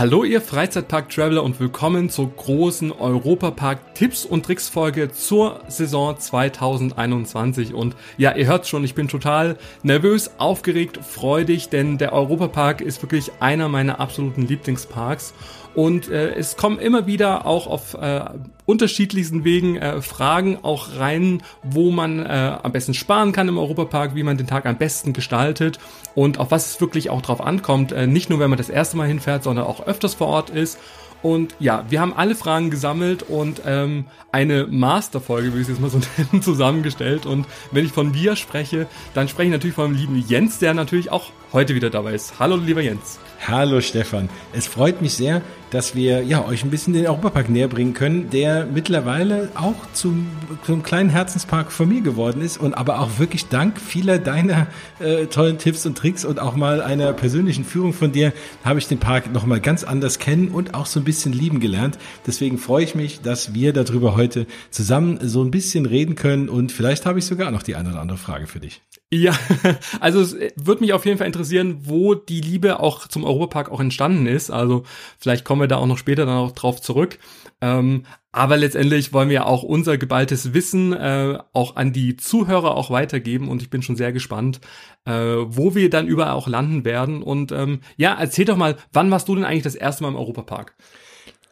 Hallo ihr Freizeitpark-Traveler und willkommen zur großen Europapark-Tipps und Tricks-Folge zur Saison 2021. Und ja, ihr hört schon, ich bin total nervös, aufgeregt, freudig, denn der Europapark ist wirklich einer meiner absoluten Lieblingsparks. Und äh, es kommen immer wieder auch auf äh, unterschiedlichsten Wegen äh, Fragen auch rein, wo man äh, am besten sparen kann im Europapark, wie man den Tag am besten gestaltet und auf was es wirklich auch drauf ankommt. Äh, nicht nur, wenn man das erste Mal hinfährt, sondern auch öfters vor Ort ist. Und ja, wir haben alle Fragen gesammelt und ähm, eine Masterfolge, würde ich es jetzt mal so nennen, zusammengestellt. Und wenn ich von wir spreche, dann spreche ich natürlich von dem lieben Jens, der natürlich auch heute wieder dabei ist. Hallo, lieber Jens. Hallo Stefan. Es freut mich sehr, dass wir ja, euch ein bisschen den Europapark näher bringen können, der mittlerweile auch zum, zum kleinen Herzenspark von mir geworden ist und aber auch wirklich dank vieler deiner äh, tollen Tipps und Tricks und auch mal einer persönlichen Führung von dir habe ich den Park nochmal ganz anders kennen und auch so ein bisschen lieben gelernt. Deswegen freue ich mich, dass wir darüber heute zusammen so ein bisschen reden können und vielleicht habe ich sogar noch die eine oder andere Frage für dich. Ja, also es würde mich auf jeden Fall interessieren, wo die Liebe auch zum Europapark auch entstanden ist. Also vielleicht kommen wir da auch noch später dann auch drauf zurück. Ähm, aber letztendlich wollen wir auch unser geballtes Wissen äh, auch an die Zuhörer auch weitergeben und ich bin schon sehr gespannt, äh, wo wir dann überall auch landen werden. Und ähm, ja, erzähl doch mal, wann warst du denn eigentlich das erste Mal im Europapark?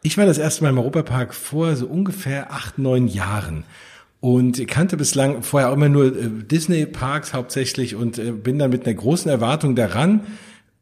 Ich war das erste Mal im Europapark vor so ungefähr acht, neun Jahren und kannte bislang vorher auch immer nur äh, Disney-Parks hauptsächlich und äh, bin dann mit einer großen Erwartung daran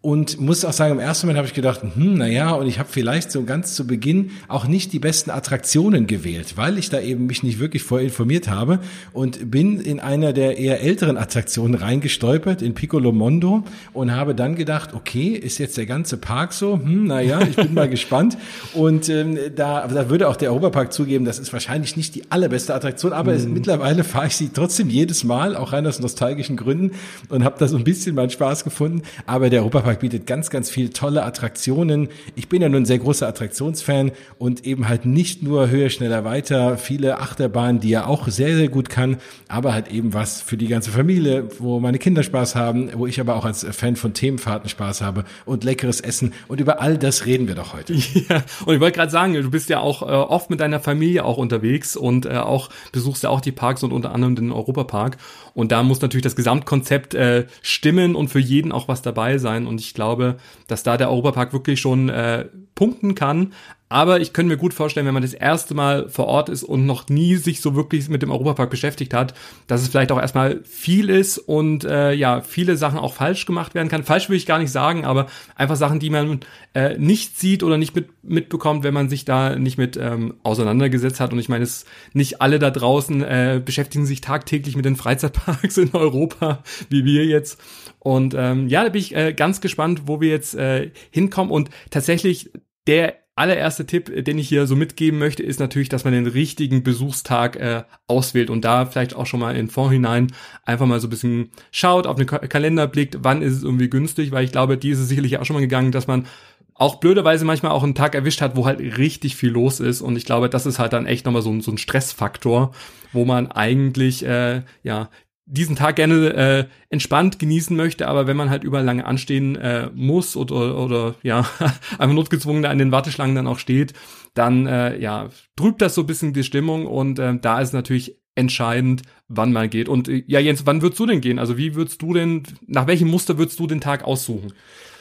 und muss auch sagen, im ersten Moment habe ich gedacht, hm, na ja, und ich habe vielleicht so ganz zu Beginn auch nicht die besten Attraktionen gewählt, weil ich da eben mich nicht wirklich vorher informiert habe und bin in einer der eher älteren Attraktionen reingestolpert, in Piccolo Mondo und habe dann gedacht, okay, ist jetzt der ganze Park so? Hm, na ja, ich bin mal gespannt. Und ähm, da, da würde auch der Europapark zugeben, das ist wahrscheinlich nicht die allerbeste Attraktion, aber mhm. es, mittlerweile fahre ich sie trotzdem jedes Mal, auch rein aus nostalgischen Gründen und habe da so ein bisschen meinen Spaß gefunden. Aber der Europapark Europapark bietet ganz, ganz viel tolle Attraktionen. Ich bin ja nun ein sehr großer Attraktionsfan und eben halt nicht nur höher, schneller, weiter, viele Achterbahnen, die er auch sehr, sehr gut kann, aber halt eben was für die ganze Familie, wo meine Kinder Spaß haben, wo ich aber auch als Fan von Themenfahrten Spaß habe und leckeres Essen und über all das reden wir doch heute. Ja, und ich wollte gerade sagen, du bist ja auch äh, oft mit deiner Familie auch unterwegs und äh, auch besuchst ja auch die Parks und unter anderem den Europapark und da muss natürlich das Gesamtkonzept äh, stimmen und für jeden auch was dabei sein und und ich glaube, dass da der Europapark wirklich schon äh, punkten kann. Aber ich könnte mir gut vorstellen, wenn man das erste Mal vor Ort ist und noch nie sich so wirklich mit dem Europapark beschäftigt hat, dass es vielleicht auch erstmal viel ist und äh, ja, viele Sachen auch falsch gemacht werden kann. Falsch will ich gar nicht sagen, aber einfach Sachen, die man äh, nicht sieht oder nicht mit, mitbekommt, wenn man sich da nicht mit ähm, auseinandergesetzt hat. Und ich meine, es nicht alle da draußen äh, beschäftigen sich tagtäglich mit den Freizeitparks in Europa, wie wir jetzt. Und ähm, ja, da bin ich äh, ganz gespannt, wo wir jetzt äh, hinkommen. Und tatsächlich der allererste Tipp, den ich hier so mitgeben möchte, ist natürlich, dass man den richtigen Besuchstag äh, auswählt und da vielleicht auch schon mal in Vorhinein einfach mal so ein bisschen schaut, auf den Kalender blickt, wann ist es irgendwie günstig, weil ich glaube, die ist es sicherlich auch schon mal gegangen, dass man auch blöderweise manchmal auch einen Tag erwischt hat, wo halt richtig viel los ist und ich glaube, das ist halt dann echt nochmal so, ein so ein Stressfaktor, wo man eigentlich äh, ja diesen Tag gerne äh, entspannt genießen möchte, aber wenn man halt überall lange anstehen äh, muss oder, oder ja, einfach notgezwungen da an den Warteschlangen dann auch steht, dann äh, ja, trübt das so ein bisschen die Stimmung und äh, da ist natürlich entscheidend, wann man geht. Und äh, ja, Jens, wann würdest du denn gehen? Also wie würdest du denn, nach welchem Muster würdest du den Tag aussuchen?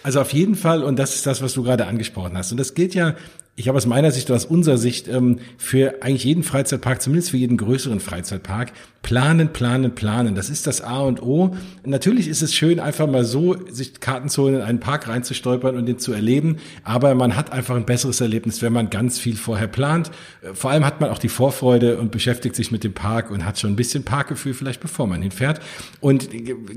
Also auf jeden Fall, und das ist das, was du gerade angesprochen hast. Und das gilt ja ich habe aus meiner Sicht oder aus unserer Sicht ähm, für eigentlich jeden Freizeitpark, zumindest für jeden größeren Freizeitpark, planen, planen, planen. Das ist das A und O. Natürlich ist es schön, einfach mal so sich Karten zu holen, in einen Park reinzustolpern und den zu erleben. Aber man hat einfach ein besseres Erlebnis, wenn man ganz viel vorher plant. Vor allem hat man auch die Vorfreude und beschäftigt sich mit dem Park und hat schon ein bisschen Parkgefühl vielleicht, bevor man hinfährt. Und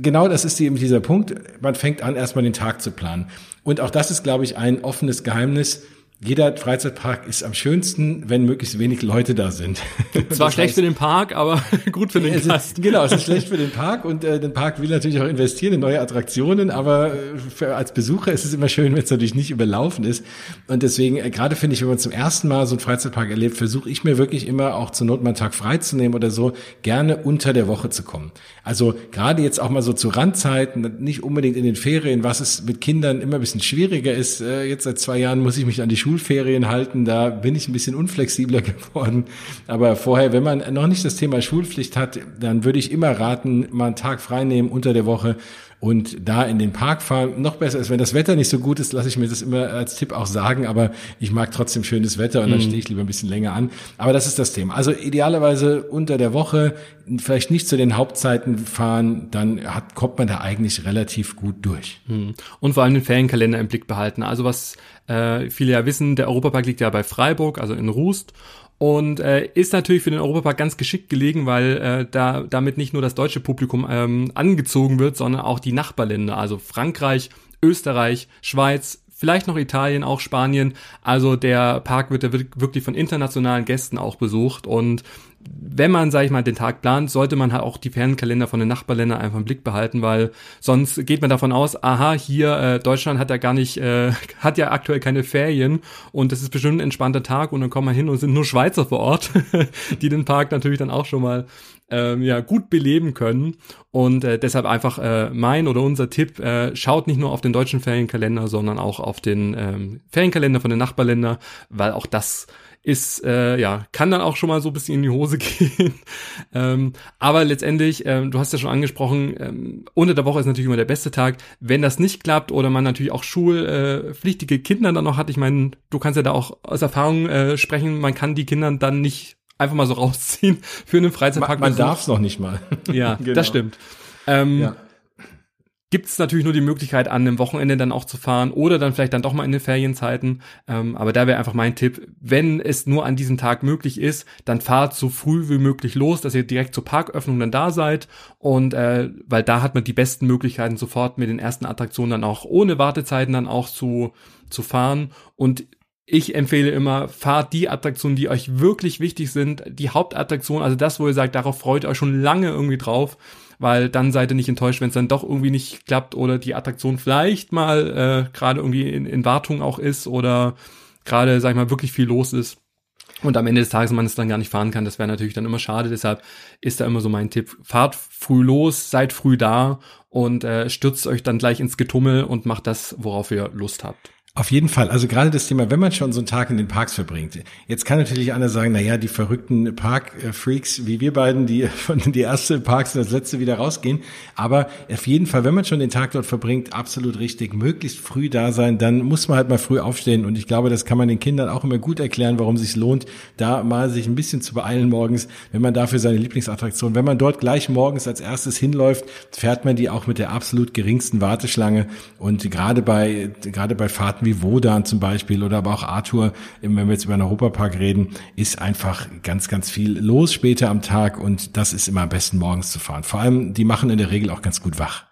genau das ist eben dieser Punkt. Man fängt an, erstmal den Tag zu planen. Und auch das ist, glaube ich, ein offenes Geheimnis jeder Freizeitpark ist am schönsten, wenn möglichst wenig Leute da sind. Zwar schlecht heißt, für den Park, aber gut für den es Ist, genau, es ist schlecht für den Park und äh, der Park will natürlich auch investieren in neue Attraktionen, aber äh, für, als Besucher ist es immer schön, wenn es natürlich nicht überlaufen ist. Und deswegen, äh, gerade finde ich, wenn man zum ersten Mal so einen Freizeitpark erlebt, versuche ich mir wirklich immer auch zur Not mal einen Tag freizunehmen oder so, gerne unter der Woche zu kommen. Also gerade jetzt auch mal so zu Randzeiten, nicht unbedingt in den Ferien, was es mit Kindern immer ein bisschen schwieriger ist. Äh, jetzt seit zwei Jahren muss ich mich an die Schule Schulferien halten, da bin ich ein bisschen unflexibler geworden. Aber vorher, wenn man noch nicht das Thema Schulpflicht hat, dann würde ich immer raten, mal einen Tag frei nehmen unter der Woche und da in den Park fahren. Noch besser ist, wenn das Wetter nicht so gut ist, lasse ich mir das immer als Tipp auch sagen, aber ich mag trotzdem schönes Wetter und dann mhm. stehe ich lieber ein bisschen länger an. Aber das ist das Thema. Also idealerweise unter der Woche, vielleicht nicht zu den Hauptzeiten fahren, dann hat, kommt man da eigentlich relativ gut durch. Mhm. Und vor allem den Ferienkalender im Blick behalten. Also was äh, viele ja wissen, der Europapark liegt ja bei Freiburg, also in Rust. Und äh, ist natürlich für den Europapark ganz geschickt gelegen, weil äh, da damit nicht nur das deutsche Publikum ähm, angezogen wird, sondern auch die Nachbarländer, also Frankreich, Österreich, Schweiz, vielleicht noch Italien, auch Spanien. Also der Park wird ja wirklich von internationalen Gästen auch besucht und wenn man, sage ich mal, den Tag plant, sollte man halt auch die Fernkalender von den Nachbarländern einfach im Blick behalten, weil sonst geht man davon aus, aha, hier äh, Deutschland hat ja gar nicht, äh, hat ja aktuell keine Ferien und das ist bestimmt ein entspannter Tag und dann kommt man hin und sind nur Schweizer vor Ort, die den Park natürlich dann auch schon mal ähm, ja gut beleben können. Und äh, deshalb einfach äh, mein oder unser Tipp äh, schaut nicht nur auf den deutschen Ferienkalender, sondern auch auf den ähm, Ferienkalender von den Nachbarländern, weil auch das ist, äh, ja, kann dann auch schon mal so ein bisschen in die Hose gehen. ähm, aber letztendlich, ähm, du hast ja schon angesprochen, ähm, unter der Woche ist natürlich immer der beste Tag. Wenn das nicht klappt oder man natürlich auch schulpflichtige äh, Kinder dann noch hat, ich meine, du kannst ja da auch aus Erfahrung äh, sprechen, man kann die Kinder dann nicht einfach mal so rausziehen für einen Freizeitpark. Man, man darf es noch nicht mal. ja, genau. das stimmt. Ähm, ja gibt es natürlich nur die Möglichkeit, an einem Wochenende dann auch zu fahren oder dann vielleicht dann doch mal in den Ferienzeiten. Ähm, aber da wäre einfach mein Tipp, wenn es nur an diesem Tag möglich ist, dann fahrt so früh wie möglich los, dass ihr direkt zur Parköffnung dann da seid. Und äh, weil da hat man die besten Möglichkeiten, sofort mit den ersten Attraktionen dann auch ohne Wartezeiten dann auch zu, zu fahren. Und ich empfehle immer, fahrt die Attraktionen, die euch wirklich wichtig sind, die Hauptattraktion, also das, wo ihr sagt, darauf freut ihr euch schon lange irgendwie drauf weil dann seid ihr nicht enttäuscht, wenn es dann doch irgendwie nicht klappt oder die Attraktion vielleicht mal äh, gerade irgendwie in, in Wartung auch ist oder gerade, sag ich mal, wirklich viel los ist. Und am Ende des Tages man es dann gar nicht fahren kann, das wäre natürlich dann immer schade. Deshalb ist da immer so mein Tipp. Fahrt früh los, seid früh da und äh, stürzt euch dann gleich ins Getummel und macht das, worauf ihr Lust habt. Auf jeden Fall. Also gerade das Thema, wenn man schon so einen Tag in den Parks verbringt. Jetzt kann natürlich einer sagen, na die verrückten Park-Freaks wie wir beiden, die von die erste Parks und das letzte wieder rausgehen. Aber auf jeden Fall, wenn man schon den Tag dort verbringt, absolut richtig, möglichst früh da sein, dann muss man halt mal früh aufstehen. Und ich glaube, das kann man den Kindern auch immer gut erklären, warum es sich lohnt, da mal sich ein bisschen zu beeilen morgens, wenn man dafür seine Lieblingsattraktion, wenn man dort gleich morgens als erstes hinläuft, fährt man die auch mit der absolut geringsten Warteschlange. Und gerade bei, gerade bei Fahrten wie Wodan zum Beispiel oder aber auch Arthur, wenn wir jetzt über den Europapark reden, ist einfach ganz, ganz viel los später am Tag und das ist immer am besten morgens zu fahren. Vor allem, die machen in der Regel auch ganz gut wach.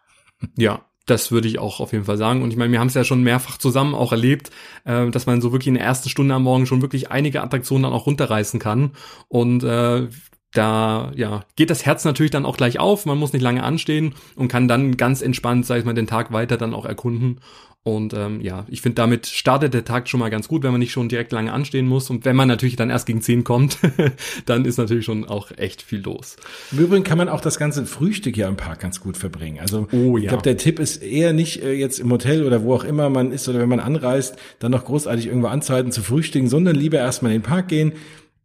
Ja, das würde ich auch auf jeden Fall sagen. Und ich meine, wir haben es ja schon mehrfach zusammen auch erlebt, äh, dass man so wirklich in der ersten Stunde am Morgen schon wirklich einige Attraktionen dann auch runterreißen kann. Und äh, da ja geht das Herz natürlich dann auch gleich auf. Man muss nicht lange anstehen und kann dann ganz entspannt, sag ich mal, den Tag weiter dann auch erkunden. Und ähm, ja, ich finde, damit startet der Tag schon mal ganz gut, wenn man nicht schon direkt lange anstehen muss. Und wenn man natürlich dann erst gegen 10 kommt, dann ist natürlich schon auch echt viel los. Im Übrigen kann man auch das ganze Frühstück ja im Park ganz gut verbringen. Also oh, ja. ich glaube, der Tipp ist eher nicht äh, jetzt im Hotel oder wo auch immer man ist oder wenn man anreist, dann noch großartig irgendwo anzuhalten zu frühstücken, sondern lieber erstmal in den Park gehen,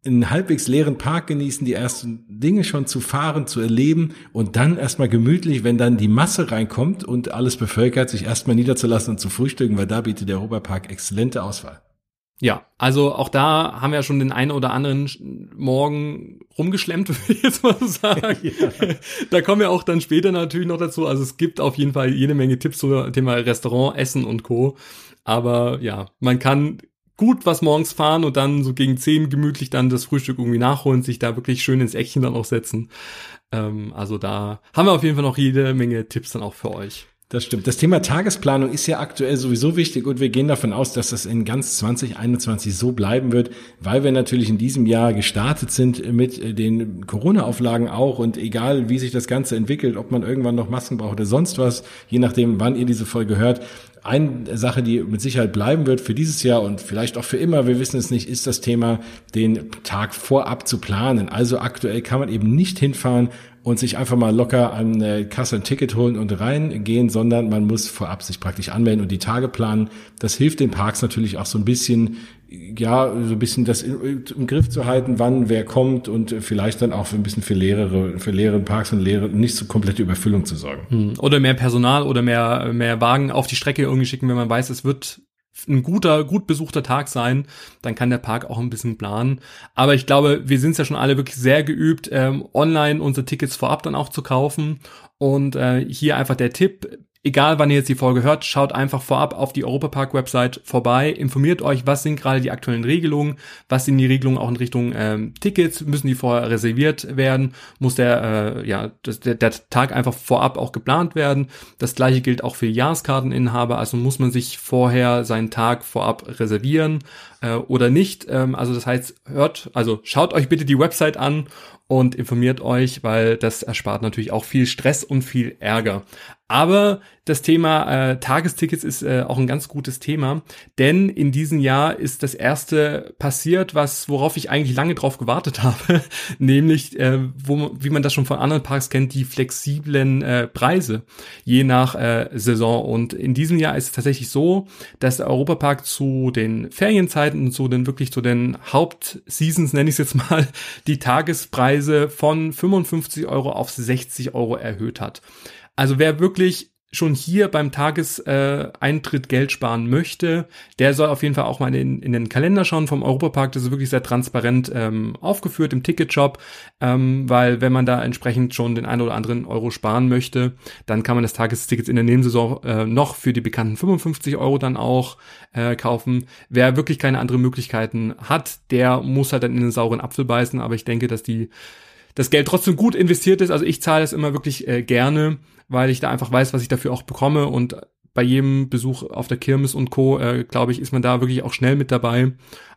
einen halbwegs leeren Park genießen, die ersten Dinge schon zu fahren, zu erleben und dann erstmal gemütlich, wenn dann die Masse reinkommt und alles bevölkert, sich erstmal niederzulassen und zu frühstücken, weil da bietet der Europapark exzellente Auswahl. Ja, also auch da haben wir ja schon den einen oder anderen Morgen rumgeschlemmt, würde ich jetzt mal sagen. Ja. Da kommen wir auch dann später natürlich noch dazu. Also es gibt auf jeden Fall jede Menge Tipps zum Thema Restaurant, Essen und Co. Aber ja, man kann gut was morgens fahren und dann so gegen zehn gemütlich dann das Frühstück irgendwie nachholen, sich da wirklich schön ins Eckchen dann auch setzen. Ähm, also da haben wir auf jeden Fall noch jede Menge Tipps dann auch für euch. Das stimmt. Das Thema Tagesplanung ist ja aktuell sowieso wichtig und wir gehen davon aus, dass das in ganz 2021 so bleiben wird, weil wir natürlich in diesem Jahr gestartet sind mit den Corona-Auflagen auch und egal wie sich das Ganze entwickelt, ob man irgendwann noch Masken braucht oder sonst was, je nachdem, wann ihr diese Folge hört, eine Sache, die mit Sicherheit bleiben wird für dieses Jahr und vielleicht auch für immer, wir wissen es nicht, ist das Thema, den Tag vorab zu planen. Also aktuell kann man eben nicht hinfahren und sich einfach mal locker an der Kasse ein Ticket holen und reingehen, sondern man muss vorab sich praktisch anmelden und die Tage planen. Das hilft den Parks natürlich auch so ein bisschen, ja, so ein bisschen das im Griff zu halten, wann wer kommt und vielleicht dann auch für ein bisschen für leere, für leere Parks und leere, nicht so komplette Überfüllung zu sorgen. Hm. Oder mehr Personal oder mehr, mehr Wagen auf die Strecke irgendwie schicken, wenn man weiß, es wird ein guter, gut besuchter Tag sein, dann kann der Park auch ein bisschen planen. Aber ich glaube, wir sind ja schon alle wirklich sehr geübt, ähm, online unsere Tickets vorab dann auch zu kaufen. Und äh, hier einfach der Tipp, Egal wann ihr jetzt die Folge hört, schaut einfach vorab auf die Europapark-Website vorbei, informiert euch, was sind gerade die aktuellen Regelungen, was sind die Regelungen auch in Richtung ähm, Tickets, müssen die vorher reserviert werden, muss der, äh, ja, das, der, der Tag einfach vorab auch geplant werden. Das gleiche gilt auch für Jahreskarteninhaber, also muss man sich vorher seinen Tag vorab reservieren äh, oder nicht. Ähm, also das heißt, hört, also schaut euch bitte die Website an und informiert euch, weil das erspart natürlich auch viel Stress und viel Ärger. Aber das Thema äh, Tagestickets ist äh, auch ein ganz gutes Thema, denn in diesem Jahr ist das erste passiert, was worauf ich eigentlich lange drauf gewartet habe, nämlich äh, wo wie man das schon von anderen Parks kennt, die flexiblen äh, Preise je nach äh, Saison. Und in diesem Jahr ist es tatsächlich so, dass der Europapark zu den Ferienzeiten und zu den wirklich zu den Hauptseasons nenne ich es jetzt mal die Tagespreise von 55 Euro auf 60 Euro erhöht hat. Also wer wirklich schon hier beim Tageseintritt Geld sparen möchte, der soll auf jeden Fall auch mal in, in den Kalender schauen vom Europapark. Das ist wirklich sehr transparent ähm, aufgeführt im Ticketshop, ähm, weil wenn man da entsprechend schon den einen oder anderen Euro sparen möchte, dann kann man das Tagesticket in der Nebensaison äh, noch für die bekannten 55 Euro dann auch äh, kaufen. Wer wirklich keine anderen Möglichkeiten hat, der muss halt dann in den sauren Apfel beißen. Aber ich denke, dass die das Geld trotzdem gut investiert ist. Also ich zahle es immer wirklich äh, gerne weil ich da einfach weiß, was ich dafür auch bekomme und bei jedem Besuch auf der Kirmes und Co., äh, glaube ich, ist man da wirklich auch schnell mit dabei.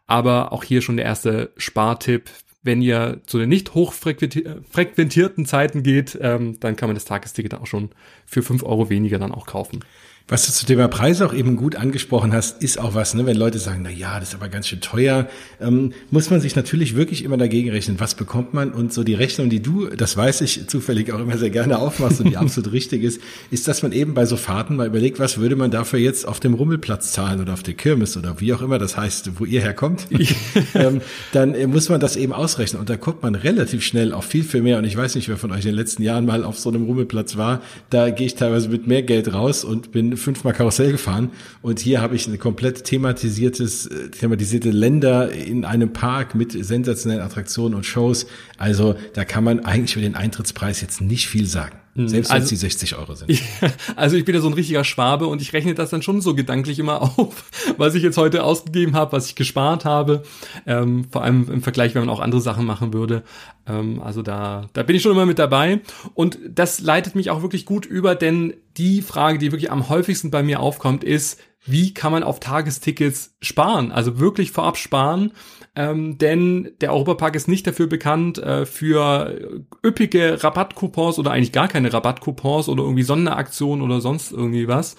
Aber auch hier schon der erste Spartipp. Wenn ihr zu den nicht hochfrequentierten Zeiten geht, ähm, dann kann man das Tagesticket auch schon für fünf Euro weniger dann auch kaufen. Was du zu Thema Preise auch eben gut angesprochen hast, ist auch was, ne? wenn Leute sagen, na ja, das ist aber ganz schön teuer, ähm, muss man sich natürlich wirklich immer dagegen rechnen, was bekommt man? Und so die Rechnung, die du, das weiß ich zufällig auch immer sehr gerne aufmachst und die absolut richtig ist, ist, dass man eben bei so Fahrten mal überlegt, was würde man dafür jetzt auf dem Rummelplatz zahlen oder auf der Kirmes oder wie auch immer das heißt, wo ihr herkommt, ähm, dann äh, muss man das eben ausrechnen. Und da kommt man relativ schnell auf viel, viel mehr. Und ich weiß nicht, wer von euch in den letzten Jahren mal auf so einem Rummelplatz war, da gehe ich teilweise mit mehr Geld raus und bin fünfmal Karussell gefahren und hier habe ich ein komplett thematisiertes, äh, thematisierte Länder in einem Park mit sensationellen Attraktionen und Shows. Also da kann man eigentlich über den Eintrittspreis jetzt nicht viel sagen. Hm, Selbst wenn also, die 60 Euro sind. also ich bin ja so ein richtiger Schwabe und ich rechne das dann schon so gedanklich immer auf, was ich jetzt heute ausgegeben habe, was ich gespart habe. Ähm, vor allem im Vergleich, wenn man auch andere Sachen machen würde. Ähm, also da, da bin ich schon immer mit dabei. Und das leitet mich auch wirklich gut über, denn die Frage, die wirklich am häufigsten bei mir aufkommt, ist, wie kann man auf Tagestickets sparen? Also wirklich vorab sparen ähm, denn der Europapark ist nicht dafür bekannt äh, für üppige Rabattcoupons oder eigentlich gar keine Rabattcoupons oder irgendwie Sonderaktionen oder sonst irgendwie was.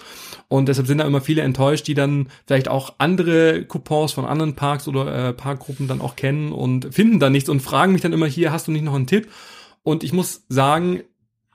Und deshalb sind da immer viele enttäuscht, die dann vielleicht auch andere Coupons von anderen Parks oder äh, Parkgruppen dann auch kennen und finden da nichts und fragen mich dann immer hier, hast du nicht noch einen Tipp? Und ich muss sagen,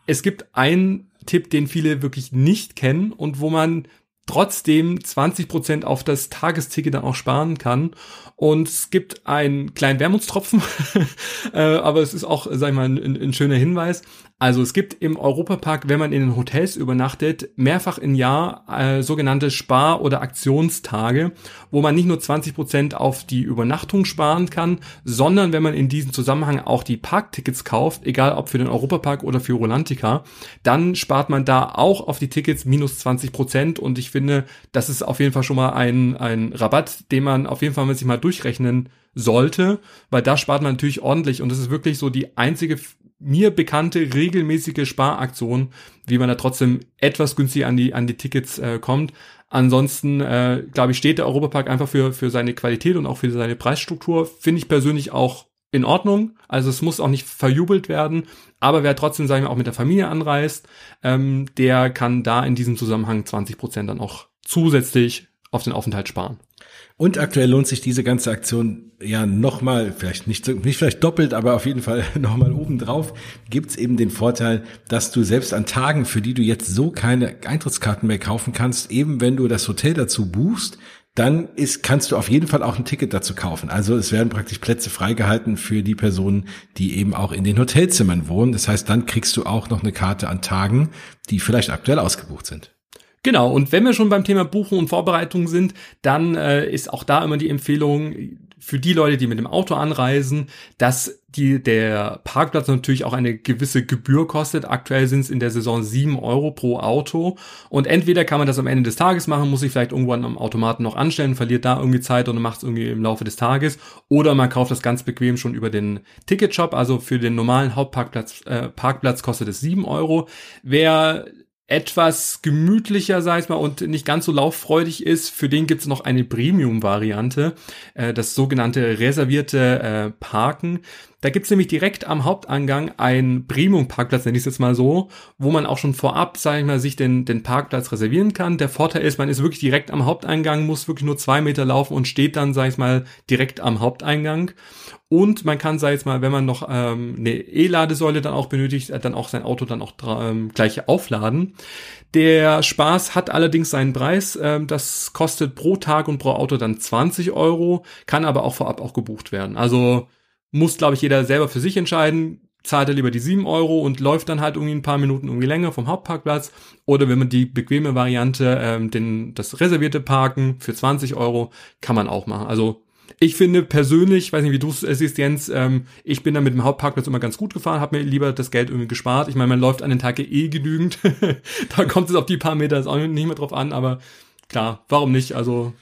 es gibt einen Tipp, den viele wirklich nicht kennen und wo man trotzdem 20% auf das Tagesticket dann auch sparen kann. Und es gibt einen kleinen Wermutstropfen, äh, aber es ist auch, sag ich mal, ein, ein, schöner Hinweis. Also es gibt im Europapark, wenn man in den Hotels übernachtet, mehrfach im Jahr äh, sogenannte Spar- oder Aktionstage, wo man nicht nur 20 Prozent auf die Übernachtung sparen kann, sondern wenn man in diesem Zusammenhang auch die Parktickets kauft, egal ob für den Europapark oder für Rolantica, dann spart man da auch auf die Tickets minus 20 Prozent. Und ich finde, das ist auf jeden Fall schon mal ein, ein Rabatt, den man auf jeden Fall mit sich mal durchrechnen sollte, weil da spart man natürlich ordentlich. Und das ist wirklich so die einzige mir bekannte regelmäßige Sparaktion, wie man da trotzdem etwas günstiger an die an die Tickets äh, kommt. Ansonsten äh, glaube ich steht der Europapark einfach für für seine Qualität und auch für seine Preisstruktur. Finde ich persönlich auch in Ordnung. Also es muss auch nicht verjubelt werden, aber wer trotzdem, sagen wir, auch mit der Familie anreist, ähm, der kann da in diesem Zusammenhang 20 Prozent dann auch zusätzlich auf den Aufenthalt sparen. Und aktuell lohnt sich diese ganze Aktion ja nochmal, vielleicht nicht, nicht vielleicht doppelt, aber auf jeden Fall nochmal obendrauf, gibt's eben den Vorteil, dass du selbst an Tagen, für die du jetzt so keine Eintrittskarten mehr kaufen kannst, eben wenn du das Hotel dazu buchst, dann ist, kannst du auf jeden Fall auch ein Ticket dazu kaufen. Also es werden praktisch Plätze freigehalten für die Personen, die eben auch in den Hotelzimmern wohnen. Das heißt, dann kriegst du auch noch eine Karte an Tagen, die vielleicht aktuell ausgebucht sind. Genau, und wenn wir schon beim Thema Buchen und Vorbereitung sind, dann äh, ist auch da immer die Empfehlung für die Leute, die mit dem Auto anreisen, dass die, der Parkplatz natürlich auch eine gewisse Gebühr kostet. Aktuell sind es in der Saison sieben Euro pro Auto. Und entweder kann man das am Ende des Tages machen, muss sich vielleicht irgendwann am Automaten noch anstellen, verliert da irgendwie Zeit und macht es irgendwie im Laufe des Tages. Oder man kauft das ganz bequem schon über den Ticketshop. Also für den normalen Hauptparkplatz äh, Parkplatz kostet es sieben Euro. Wer etwas gemütlicher, sag ich mal, und nicht ganz so lauffreudig ist, für den gibt's noch eine Premium-Variante, äh, das sogenannte reservierte äh, Parken. Da gibt's nämlich direkt am Hauptangang einen Premium-Parkplatz, nenne ich es jetzt mal so, wo man auch schon vorab, sag ich mal, sich den, den Parkplatz reservieren kann. Der Vorteil ist, man ist wirklich direkt am Haupteingang, muss wirklich nur zwei Meter laufen und steht dann, sag ich mal, direkt am Haupteingang. Und man kann, sag ich mal, wenn man noch ähm, eine E-Ladesäule dann auch benötigt, äh, dann auch sein Auto dann auch ähm, gleich aufladen. Der Spaß hat allerdings seinen Preis. Ähm, das kostet pro Tag und pro Auto dann 20 Euro, kann aber auch vorab auch gebucht werden. Also muss, glaube ich, jeder selber für sich entscheiden. Zahlt er lieber die 7 Euro und läuft dann halt irgendwie ein paar Minuten irgendwie länger vom Hauptparkplatz. Oder wenn man die bequeme Variante, ähm, den, das reservierte Parken für 20 Euro, kann man auch machen. Also ich finde persönlich, weiß nicht, wie du es siehst, Jens, ähm, ich bin da mit dem Hauptparkplatz immer ganz gut gefahren, habe mir lieber das Geld irgendwie gespart. Ich meine, man läuft an den Tag eh genügend. da kommt es auf die paar Meter auch nicht mehr drauf an, aber klar, warum nicht? Also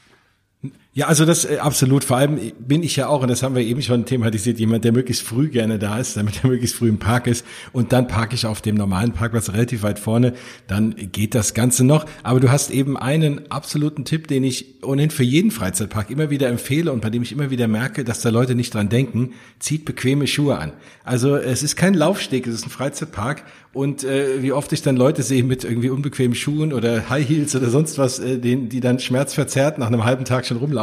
ja, also das äh, absolut. Vor allem bin ich ja auch, und das haben wir eben schon thematisiert, jemand, der möglichst früh gerne da ist, damit er möglichst früh im Park ist. Und dann parke ich auf dem normalen Parkplatz relativ weit vorne. Dann geht das Ganze noch. Aber du hast eben einen absoluten Tipp, den ich ohnehin für jeden Freizeitpark immer wieder empfehle und bei dem ich immer wieder merke, dass da Leute nicht dran denken. Zieht bequeme Schuhe an. Also es ist kein Laufsteg, es ist ein Freizeitpark. Und äh, wie oft ich dann Leute sehe mit irgendwie unbequemen Schuhen oder High Heels oder sonst was, äh, den, die dann schmerzverzerrt nach einem halben Tag schon rumlaufen.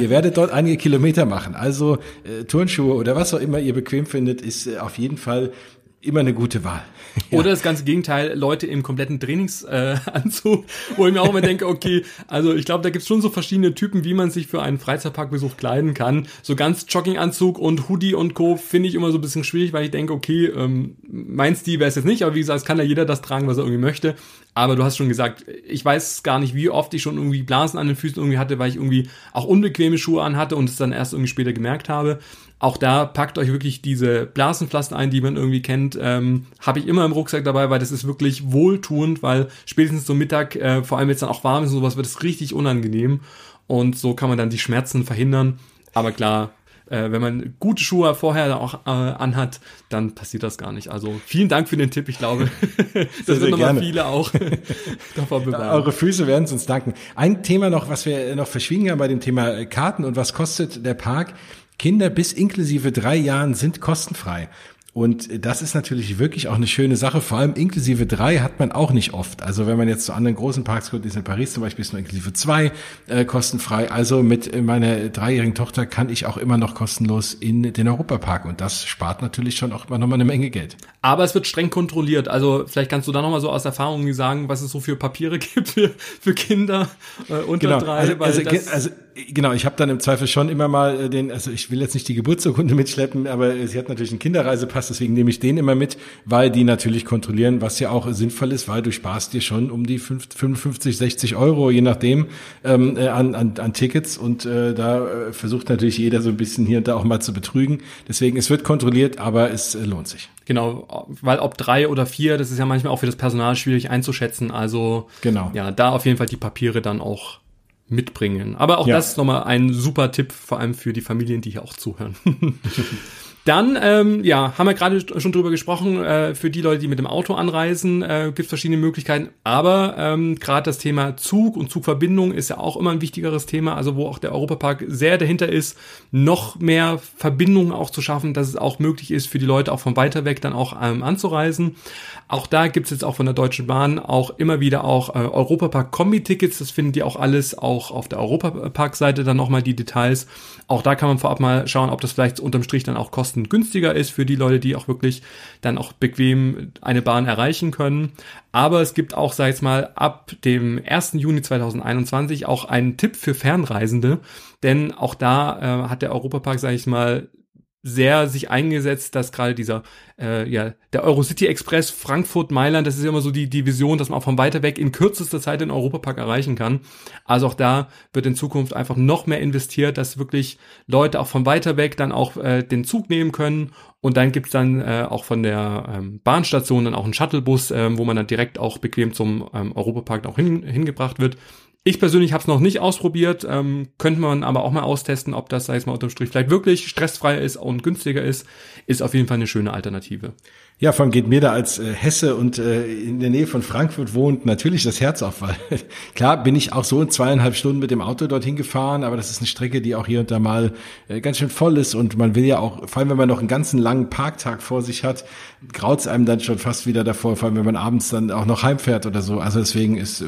Ihr werdet dort einige Kilometer machen. Also äh, Turnschuhe oder was auch immer ihr bequem findet, ist äh, auf jeden Fall immer eine gute Wahl. Oder das ganze Gegenteil, Leute im kompletten Trainingsanzug, äh, wo ich mir auch immer denke, okay, also ich glaube, da gibt's schon so verschiedene Typen, wie man sich für einen Freizeitparkbesuch kleiden kann. So ganz Jogginganzug und Hoodie und Co. finde ich immer so ein bisschen schwierig, weil ich denke, okay, ähm, mein Stil wäre es jetzt nicht, aber wie gesagt, es kann ja jeder das tragen, was er irgendwie möchte. Aber du hast schon gesagt, ich weiß gar nicht, wie oft ich schon irgendwie Blasen an den Füßen irgendwie hatte, weil ich irgendwie auch unbequeme Schuhe anhatte und es dann erst irgendwie später gemerkt habe. Auch da packt euch wirklich diese Blasenpflaster ein, die man irgendwie kennt. Ähm, Habe ich immer im Rucksack dabei, weil das ist wirklich wohltuend, weil spätestens zum Mittag, äh, vor allem wenn es dann auch warm ist und sowas, wird es richtig unangenehm. Und so kann man dann die Schmerzen verhindern. Aber klar, äh, wenn man gute Schuhe vorher auch äh, anhat, dann passiert das gar nicht. Also vielen Dank für den Tipp. Ich glaube, das sind nochmal viele auch davon bewahren. Eure Füße werden es uns danken. Ein Thema noch, was wir noch verschwiegen haben bei dem Thema Karten und was kostet der Park. Kinder bis inklusive drei Jahren sind kostenfrei. Und das ist natürlich wirklich auch eine schöne Sache. Vor allem inklusive drei hat man auch nicht oft. Also wenn man jetzt zu anderen großen Parks kommt, ist in Paris zum Beispiel ist nur inklusive zwei äh, kostenfrei. Also mit meiner dreijährigen Tochter kann ich auch immer noch kostenlos in den Europapark. Und das spart natürlich schon auch immer noch mal eine Menge Geld. Aber es wird streng kontrolliert. Also vielleicht kannst du da noch mal so aus Erfahrung sagen, was es so für Papiere gibt für, für Kinder äh, unter genau. drei. Also, also, also genau, ich habe dann im Zweifel schon immer mal äh, den, also ich will jetzt nicht die Geburtsurkunde mitschleppen, aber sie hat natürlich einen Kinderreisepass, deswegen nehme ich den immer mit, weil die natürlich kontrollieren, was ja auch sinnvoll ist, weil du sparst dir schon um die 55, 60 Euro, je nachdem, ähm, äh, an, an, an Tickets und äh, da äh, versucht natürlich jeder so ein bisschen hier und da auch mal zu betrügen. Deswegen, es wird kontrolliert, aber es äh, lohnt sich. Genau, weil ob drei oder vier, das ist ja manchmal auch für das Personal schwierig einzuschätzen. Also genau. ja, da auf jeden Fall die Papiere dann auch mitbringen. Aber auch ja. das ist nochmal ein super Tipp, vor allem für die Familien, die hier auch zuhören. Dann, ähm, ja, haben wir gerade schon drüber gesprochen, äh, für die Leute, die mit dem Auto anreisen, äh, gibt es verschiedene Möglichkeiten. Aber ähm, gerade das Thema Zug und Zugverbindung ist ja auch immer ein wichtigeres Thema, also wo auch der Europapark sehr dahinter ist, noch mehr Verbindungen auch zu schaffen, dass es auch möglich ist, für die Leute auch von weiter weg dann auch ähm, anzureisen. Auch da gibt es jetzt auch von der Deutschen Bahn auch immer wieder auch äh, Europapark-Kombi-Tickets. Das findet ihr auch alles auch auf der Europapark-Seite dann nochmal die Details. Auch da kann man vorab mal schauen, ob das vielleicht unterm Strich dann auch kostengünstiger ist für die Leute, die auch wirklich dann auch bequem eine Bahn erreichen können. Aber es gibt auch, sag ich mal, ab dem 1. Juni 2021 auch einen Tipp für Fernreisende. Denn auch da äh, hat der Europapark, sag ich mal, sehr sich eingesetzt, dass gerade dieser, äh, ja, der Eurocity Express Frankfurt, Mailand, das ist immer so die, die Vision, dass man auch von weiter weg in kürzester Zeit den Europapark erreichen kann. Also auch da wird in Zukunft einfach noch mehr investiert, dass wirklich Leute auch von weiter weg dann auch äh, den Zug nehmen können. Und dann gibt's dann äh, auch von der ähm, Bahnstation dann auch einen Shuttlebus, äh, wo man dann direkt auch bequem zum ähm, Europapark auch hin, hingebracht wird. Ich persönlich habe es noch nicht ausprobiert, ähm, könnte man aber auch mal austesten, ob das, sei es mal unterm Strich, vielleicht wirklich stressfreier ist und günstiger ist. Ist auf jeden Fall eine schöne Alternative. Ja, vor allem geht mir da als äh, Hesse und äh, in der Nähe von Frankfurt wohnt natürlich das Herz auf, weil klar bin ich auch so in zweieinhalb Stunden mit dem Auto dorthin gefahren, aber das ist eine Strecke, die auch hier und da mal äh, ganz schön voll ist und man will ja auch, vor allem wenn man noch einen ganzen langen Parktag vor sich hat, graut's einem dann schon fast wieder davor, vor allem wenn man abends dann auch noch heimfährt oder so. Also deswegen ist äh,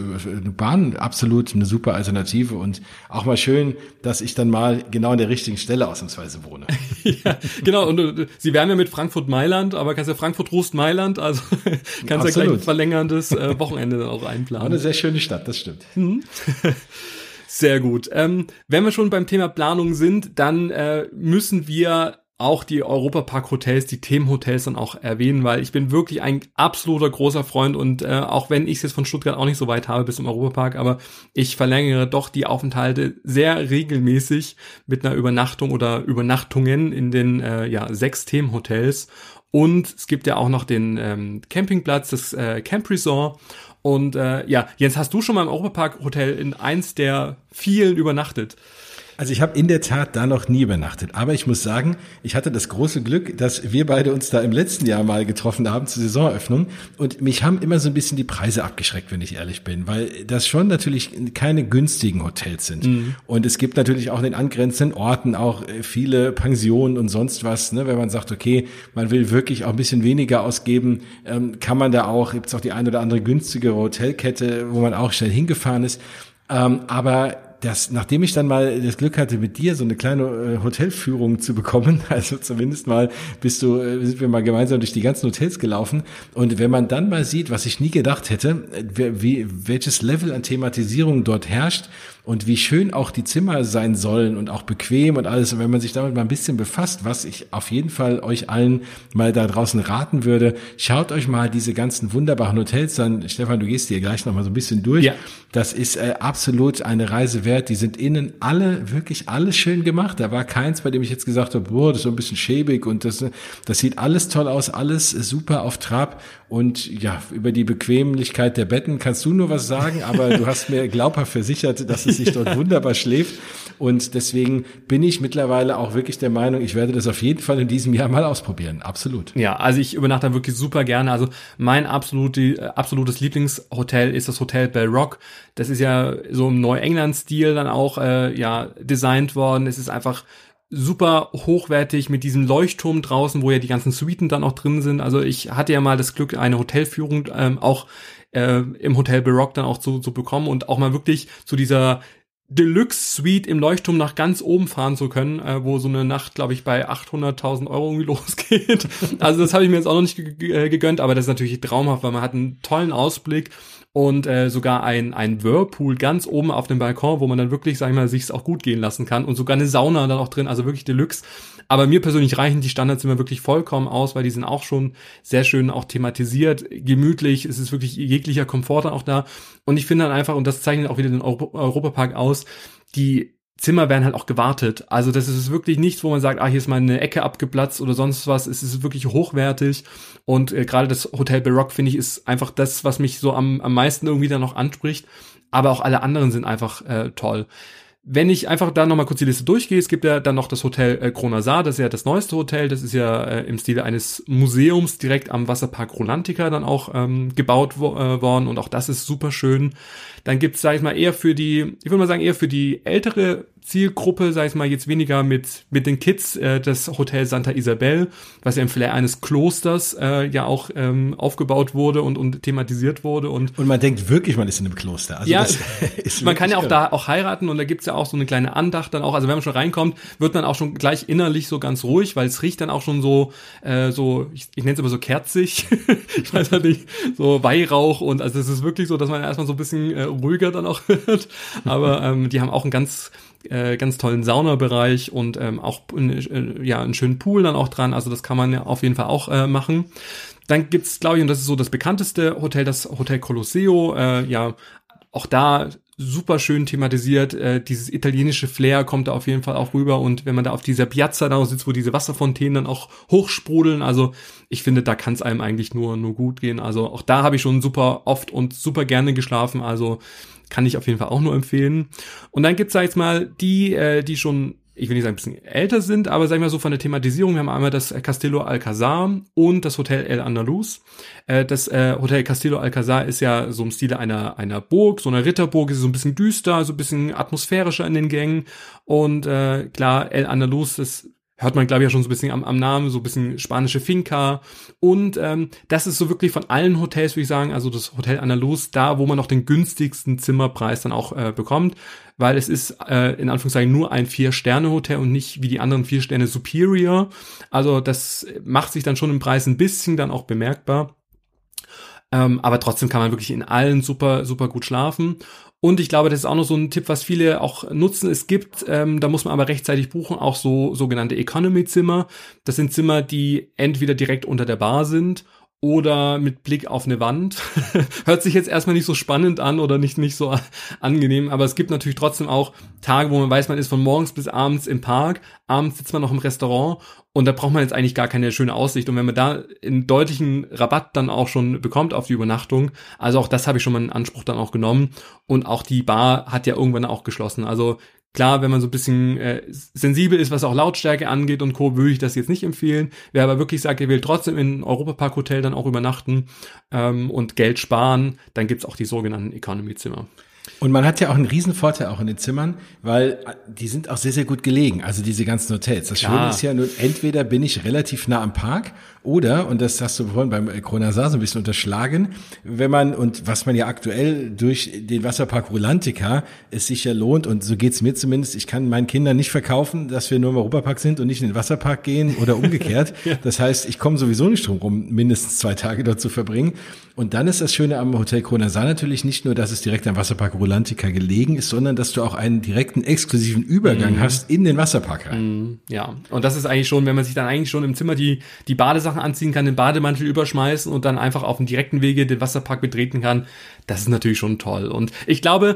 Bahn absolut eine super Alternative und auch mal schön, dass ich dann mal genau an der richtigen Stelle ausnahmsweise wohne. ja, genau, und äh, Sie werden ja mit Frankfurt-Mailand, aber kannst ja Frankfurt Frankfurt-Rust Mailand, also kannst du ja gleich ein verlängerndes äh, Wochenende dann auch einplanen. Eine sehr schöne Stadt, das stimmt. Mhm. Sehr gut. Ähm, wenn wir schon beim Thema Planung sind, dann äh, müssen wir auch die Europapark-Hotels, die Themenhotels dann auch erwähnen, weil ich bin wirklich ein absoluter großer Freund und äh, auch wenn ich es jetzt von Stuttgart auch nicht so weit habe bis zum Europapark, aber ich verlängere doch die Aufenthalte sehr regelmäßig mit einer Übernachtung oder Übernachtungen in den äh, ja, sechs Themenhotels und es gibt ja auch noch den ähm, Campingplatz, das äh, Camp Resort. Und äh, ja, Jens, hast du schon mal im Europapark Hotel in eins der vielen übernachtet? Also ich habe in der Tat da noch nie übernachtet. Aber ich muss sagen, ich hatte das große Glück, dass wir beide uns da im letzten Jahr mal getroffen haben zur Saisonöffnung. Und mich haben immer so ein bisschen die Preise abgeschreckt, wenn ich ehrlich bin, weil das schon natürlich keine günstigen Hotels sind. Mhm. Und es gibt natürlich auch in den angrenzenden Orten auch äh, viele Pensionen und sonst was. Ne? Wenn man sagt, okay, man will wirklich auch ein bisschen weniger ausgeben, ähm, kann man da auch, gibt es auch die eine oder andere günstigere Hotelkette, wo man auch schnell hingefahren ist. Ähm, aber das, nachdem ich dann mal das Glück hatte, mit dir so eine kleine äh, Hotelführung zu bekommen, also zumindest mal bist du, äh, sind wir mal gemeinsam durch die ganzen Hotels gelaufen. Und wenn man dann mal sieht, was ich nie gedacht hätte, wie, welches Level an Thematisierung dort herrscht und wie schön auch die Zimmer sein sollen und auch bequem und alles. Und wenn man sich damit mal ein bisschen befasst, was ich auf jeden Fall euch allen mal da draußen raten würde, schaut euch mal diese ganzen wunderbaren Hotels an. Stefan, du gehst hier gleich noch mal so ein bisschen durch. Ja. Das ist äh, absolut eine Reise wert. Die sind innen alle, wirklich alles schön gemacht. Da war keins, bei dem ich jetzt gesagt habe, boah, das ist so ein bisschen schäbig und das, das sieht alles toll aus, alles super auf Trab. Und ja, über die Bequemlichkeit der Betten kannst du nur was sagen, aber du hast mir glaubhaft versichert, dass es sich dort wunderbar schläft. Und deswegen bin ich mittlerweile auch wirklich der Meinung, ich werde das auf jeden Fall in diesem Jahr mal ausprobieren. Absolut. Ja, also ich übernachte wirklich super gerne. Also mein absolute, absolutes Lieblingshotel ist das Hotel Bell Rock. Das ist ja so im Neuengland-Stil dann auch äh, ja designt worden. Es ist einfach super hochwertig mit diesem Leuchtturm draußen, wo ja die ganzen Suiten dann auch drin sind. Also ich hatte ja mal das Glück, eine Hotelführung ähm, auch äh, im Hotel Baroque dann auch zu, zu bekommen und auch mal wirklich zu dieser Deluxe Suite im Leuchtturm nach ganz oben fahren zu können, äh, wo so eine Nacht, glaube ich, bei 800.000 Euro irgendwie losgeht. Also das habe ich mir jetzt auch noch nicht äh, gegönnt, aber das ist natürlich traumhaft, weil man hat einen tollen Ausblick und äh, sogar ein, ein Whirlpool ganz oben auf dem Balkon, wo man dann wirklich, sag ich mal, sich auch gut gehen lassen kann und sogar eine Sauna dann auch drin, also wirklich Deluxe. Aber mir persönlich reichen die Standardzimmer wirklich vollkommen aus, weil die sind auch schon sehr schön auch thematisiert, gemütlich, es ist wirklich jeglicher Komfort dann auch da. Und ich finde dann einfach, und das zeichnet auch wieder den Euro Europapark aus, die Zimmer werden halt auch gewartet. Also das ist wirklich nichts, wo man sagt, ah, hier ist mal eine Ecke abgeplatzt oder sonst was. Es ist wirklich hochwertig. Und äh, gerade das Hotel Baroque, finde ich, ist einfach das, was mich so am, am meisten irgendwie dann noch anspricht. Aber auch alle anderen sind einfach äh, toll. wenn ich einfach da nochmal kurz die Liste durchgehe, es gibt ja dann noch das Hotel äh, Kronasar, das ist ja das neueste Hotel, das ist ja äh, im Stile eines Museums direkt am Wasserpark Rolantica dann auch ähm, gebaut wo, äh, worden und auch das ist super schön. Dann gibt's, sag ich mal, eher für die, ich würde mal sagen, eher für die ältere Zielgruppe, sag ich mal, jetzt weniger mit, mit den Kids, äh, das Hotel Santa Isabel, was ja im Flair eines Klosters äh, ja auch ähm, aufgebaut wurde und, und thematisiert wurde. Und, und man denkt wirklich, man ist in einem Kloster. Also ja, man kann ja auch irre. da auch heiraten und da gibt's ja auch so eine kleine Andacht dann auch. Also wenn man schon reinkommt, wird man auch schon gleich innerlich so ganz ruhig, weil es riecht dann auch schon so, äh, so ich, ich nenne es immer so kerzig, ich weiß halt nicht, so Weihrauch und also es ist wirklich so, dass man erstmal so ein bisschen äh, ruhiger dann auch wird. Aber ähm, die haben auch ein ganz äh, ganz tollen Saunabereich und ähm, auch äh, ja einen schönen Pool dann auch dran. Also das kann man ja auf jeden Fall auch äh, machen. Dann gibt's, glaube ich, und das ist so das bekannteste Hotel, das Hotel Colosseo. Äh, ja, auch da super schön thematisiert. Äh, dieses italienische Flair kommt da auf jeden Fall auch rüber. Und wenn man da auf dieser Piazza da sitzt, wo diese Wasserfontänen dann auch hochsprudeln, also ich finde, da kann es einem eigentlich nur nur gut gehen. Also auch da habe ich schon super oft und super gerne geschlafen. Also kann ich auf jeden Fall auch nur empfehlen. Und dann gibt's da jetzt mal die, äh, die schon ich will nicht sagen, ein bisschen älter sind, aber sagen wir so von der Thematisierung, wir haben einmal das Castillo Alcazar und das Hotel El Andalus. Äh, das äh, Hotel Castillo Alcazar ist ja so im Stile einer, einer Burg, so einer Ritterburg, ist so ein bisschen düster, so ein bisschen atmosphärischer in den Gängen. Und äh, klar, El Andalus, das hört man, glaube ich, ja schon so ein bisschen am, am Namen, so ein bisschen spanische Finca. Und ähm, das ist so wirklich von allen Hotels, würde ich sagen, also das Hotel Andalus, da, wo man noch den günstigsten Zimmerpreis dann auch äh, bekommt, weil es ist äh, in Anführungszeichen nur ein Vier-Sterne-Hotel und nicht wie die anderen vier Sterne Superior. Also das macht sich dann schon im Preis ein bisschen dann auch bemerkbar. Ähm, aber trotzdem kann man wirklich in allen super, super gut schlafen. Und ich glaube, das ist auch noch so ein Tipp, was viele auch nutzen. Es gibt, ähm, da muss man aber rechtzeitig buchen, auch so sogenannte Economy-Zimmer. Das sind Zimmer, die entweder direkt unter der Bar sind oder mit Blick auf eine Wand. Hört sich jetzt erstmal nicht so spannend an oder nicht, nicht so angenehm, aber es gibt natürlich trotzdem auch Tage, wo man weiß, man ist von morgens bis abends im Park, abends sitzt man noch im Restaurant und da braucht man jetzt eigentlich gar keine schöne Aussicht. Und wenn man da einen deutlichen Rabatt dann auch schon bekommt auf die Übernachtung, also auch das habe ich schon mal in Anspruch dann auch genommen. Und auch die Bar hat ja irgendwann auch geschlossen. Also Klar, wenn man so ein bisschen äh, sensibel ist, was auch Lautstärke angeht und Co., würde ich das jetzt nicht empfehlen. Wer aber wirklich sagt, er will trotzdem in Europapark Hotel dann auch übernachten ähm, und Geld sparen, dann gibt's auch die sogenannten Economy-Zimmer. Und man hat ja auch einen Vorteil auch in den Zimmern, weil die sind auch sehr, sehr gut gelegen, also diese ganzen Hotels. Das Schöne ist ja nur, entweder bin ich relativ nah am Park oder, und das hast du vorhin beim Kronasar so ein bisschen unterschlagen, wenn man, und was man ja aktuell durch den Wasserpark Rolantica es sich ja lohnt, und so geht's mir zumindest, ich kann meinen Kindern nicht verkaufen, dass wir nur im Europapark sind und nicht in den Wasserpark gehen oder umgekehrt. ja. Das heißt, ich komme sowieso nicht drum rum, mindestens zwei Tage dort zu verbringen. Und dann ist das Schöne am Hotel Kronasar natürlich nicht nur, dass es direkt am Wasserpark Rolantica gelegen ist, sondern dass du auch einen direkten exklusiven Übergang mhm. hast in den Wasserpark rein. Mhm. Ja, und das ist eigentlich schon, wenn man sich dann eigentlich schon im Zimmer die, die Badesachen anziehen kann, den Bademantel überschmeißen und dann einfach auf dem direkten Wege den Wasserpark betreten kann, das ist natürlich schon toll. Und ich glaube,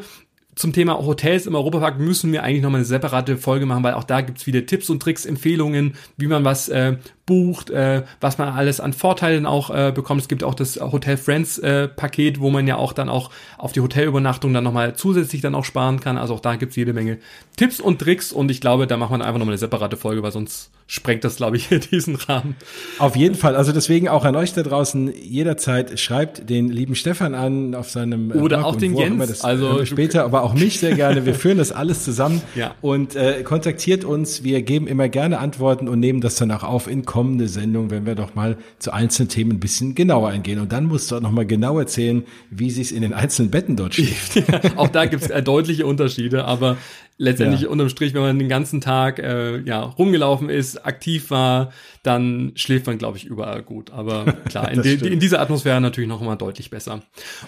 zum Thema Hotels im Europapark müssen wir eigentlich nochmal eine separate Folge machen, weil auch da gibt's viele Tipps und Tricks, Empfehlungen, wie man was äh, bucht, äh, was man alles an Vorteilen auch äh, bekommt. Es gibt auch das Hotel Friends äh, Paket, wo man ja auch dann auch auf die Hotelübernachtung dann nochmal zusätzlich dann auch sparen kann. Also auch da gibt's jede Menge Tipps und Tricks und ich glaube, da machen wir einfach nochmal eine separate Folge, weil sonst sprengt das, glaube ich, diesen Rahmen. Auf jeden Fall. Also deswegen auch an euch da draußen jederzeit schreibt den lieben Stefan an auf seinem äh, Oder Blog auch den Jens. Das, also später, aber auch mich sehr gerne. Wir führen das alles zusammen ja. und äh, kontaktiert uns. Wir geben immer gerne Antworten und nehmen das dann auch auf in kommende Sendung, wenn wir doch mal zu einzelnen Themen ein bisschen genauer eingehen. Und dann musst du auch noch mal genau erzählen, wie sich in den einzelnen Betten dort schläft. Ja, auch da gibt es äh, deutliche Unterschiede, aber letztendlich ja. unterm Strich, wenn man den ganzen Tag äh, ja rumgelaufen ist, aktiv war, dann schläft man, glaube ich, überall gut. Aber klar, in, de, in dieser Atmosphäre natürlich noch mal deutlich besser.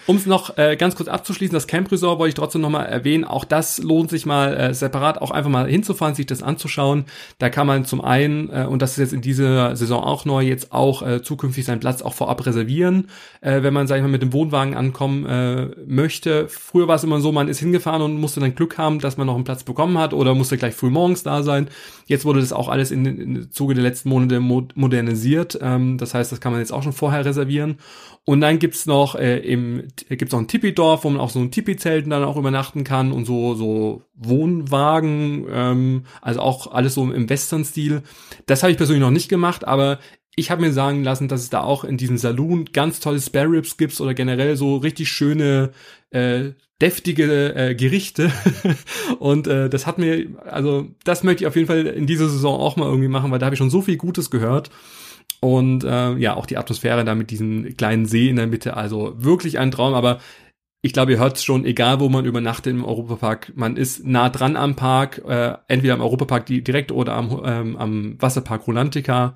Um es noch äh, ganz kurz abzuschließen, das Camp Resort wollte ich trotzdem noch mal erwähnen. Auch das lohnt sich mal äh, separat auch einfach mal hinzufahren, sich das anzuschauen. Da kann man zum einen, äh, und das ist jetzt in dieser Saison auch neu, jetzt auch äh, zukünftig seinen Platz auch vorab reservieren, äh, wenn man, sag ich mal, mit dem Wohnwagen ankommen äh, möchte. Früher war es immer so, man ist hingefahren und musste dann Glück haben, dass man noch einen Platz bekommen hat oder musste gleich früh morgens da sein. Jetzt wurde das auch alles in, in Zuge der letzten Monate modernisiert. Ähm, das heißt, das kann man jetzt auch schon vorher reservieren. Und dann gibt's noch äh, noch ein Tipi-Dorf, wo man auch so ein Tipi-Zelten dann auch übernachten kann und so so Wohnwagen, ähm, also auch alles so im Western-Stil. Das habe ich persönlich noch nicht gemacht, aber ich habe mir sagen lassen, dass es da auch in diesem Saloon ganz tolle Spare Ribs gibt oder generell so richtig schöne äh, deftige äh, Gerichte. Und äh, das hat mir also das möchte ich auf jeden Fall in dieser Saison auch mal irgendwie machen, weil da habe ich schon so viel Gutes gehört. Und äh, ja auch die Atmosphäre da mit diesem kleinen See in der Mitte, also wirklich ein Traum, aber ich glaube, ihr hört es schon, egal wo man übernachtet im Europapark, man ist nah dran am Park, äh, entweder am Europapark direkt oder am, ähm, am Wasserpark Rolantica.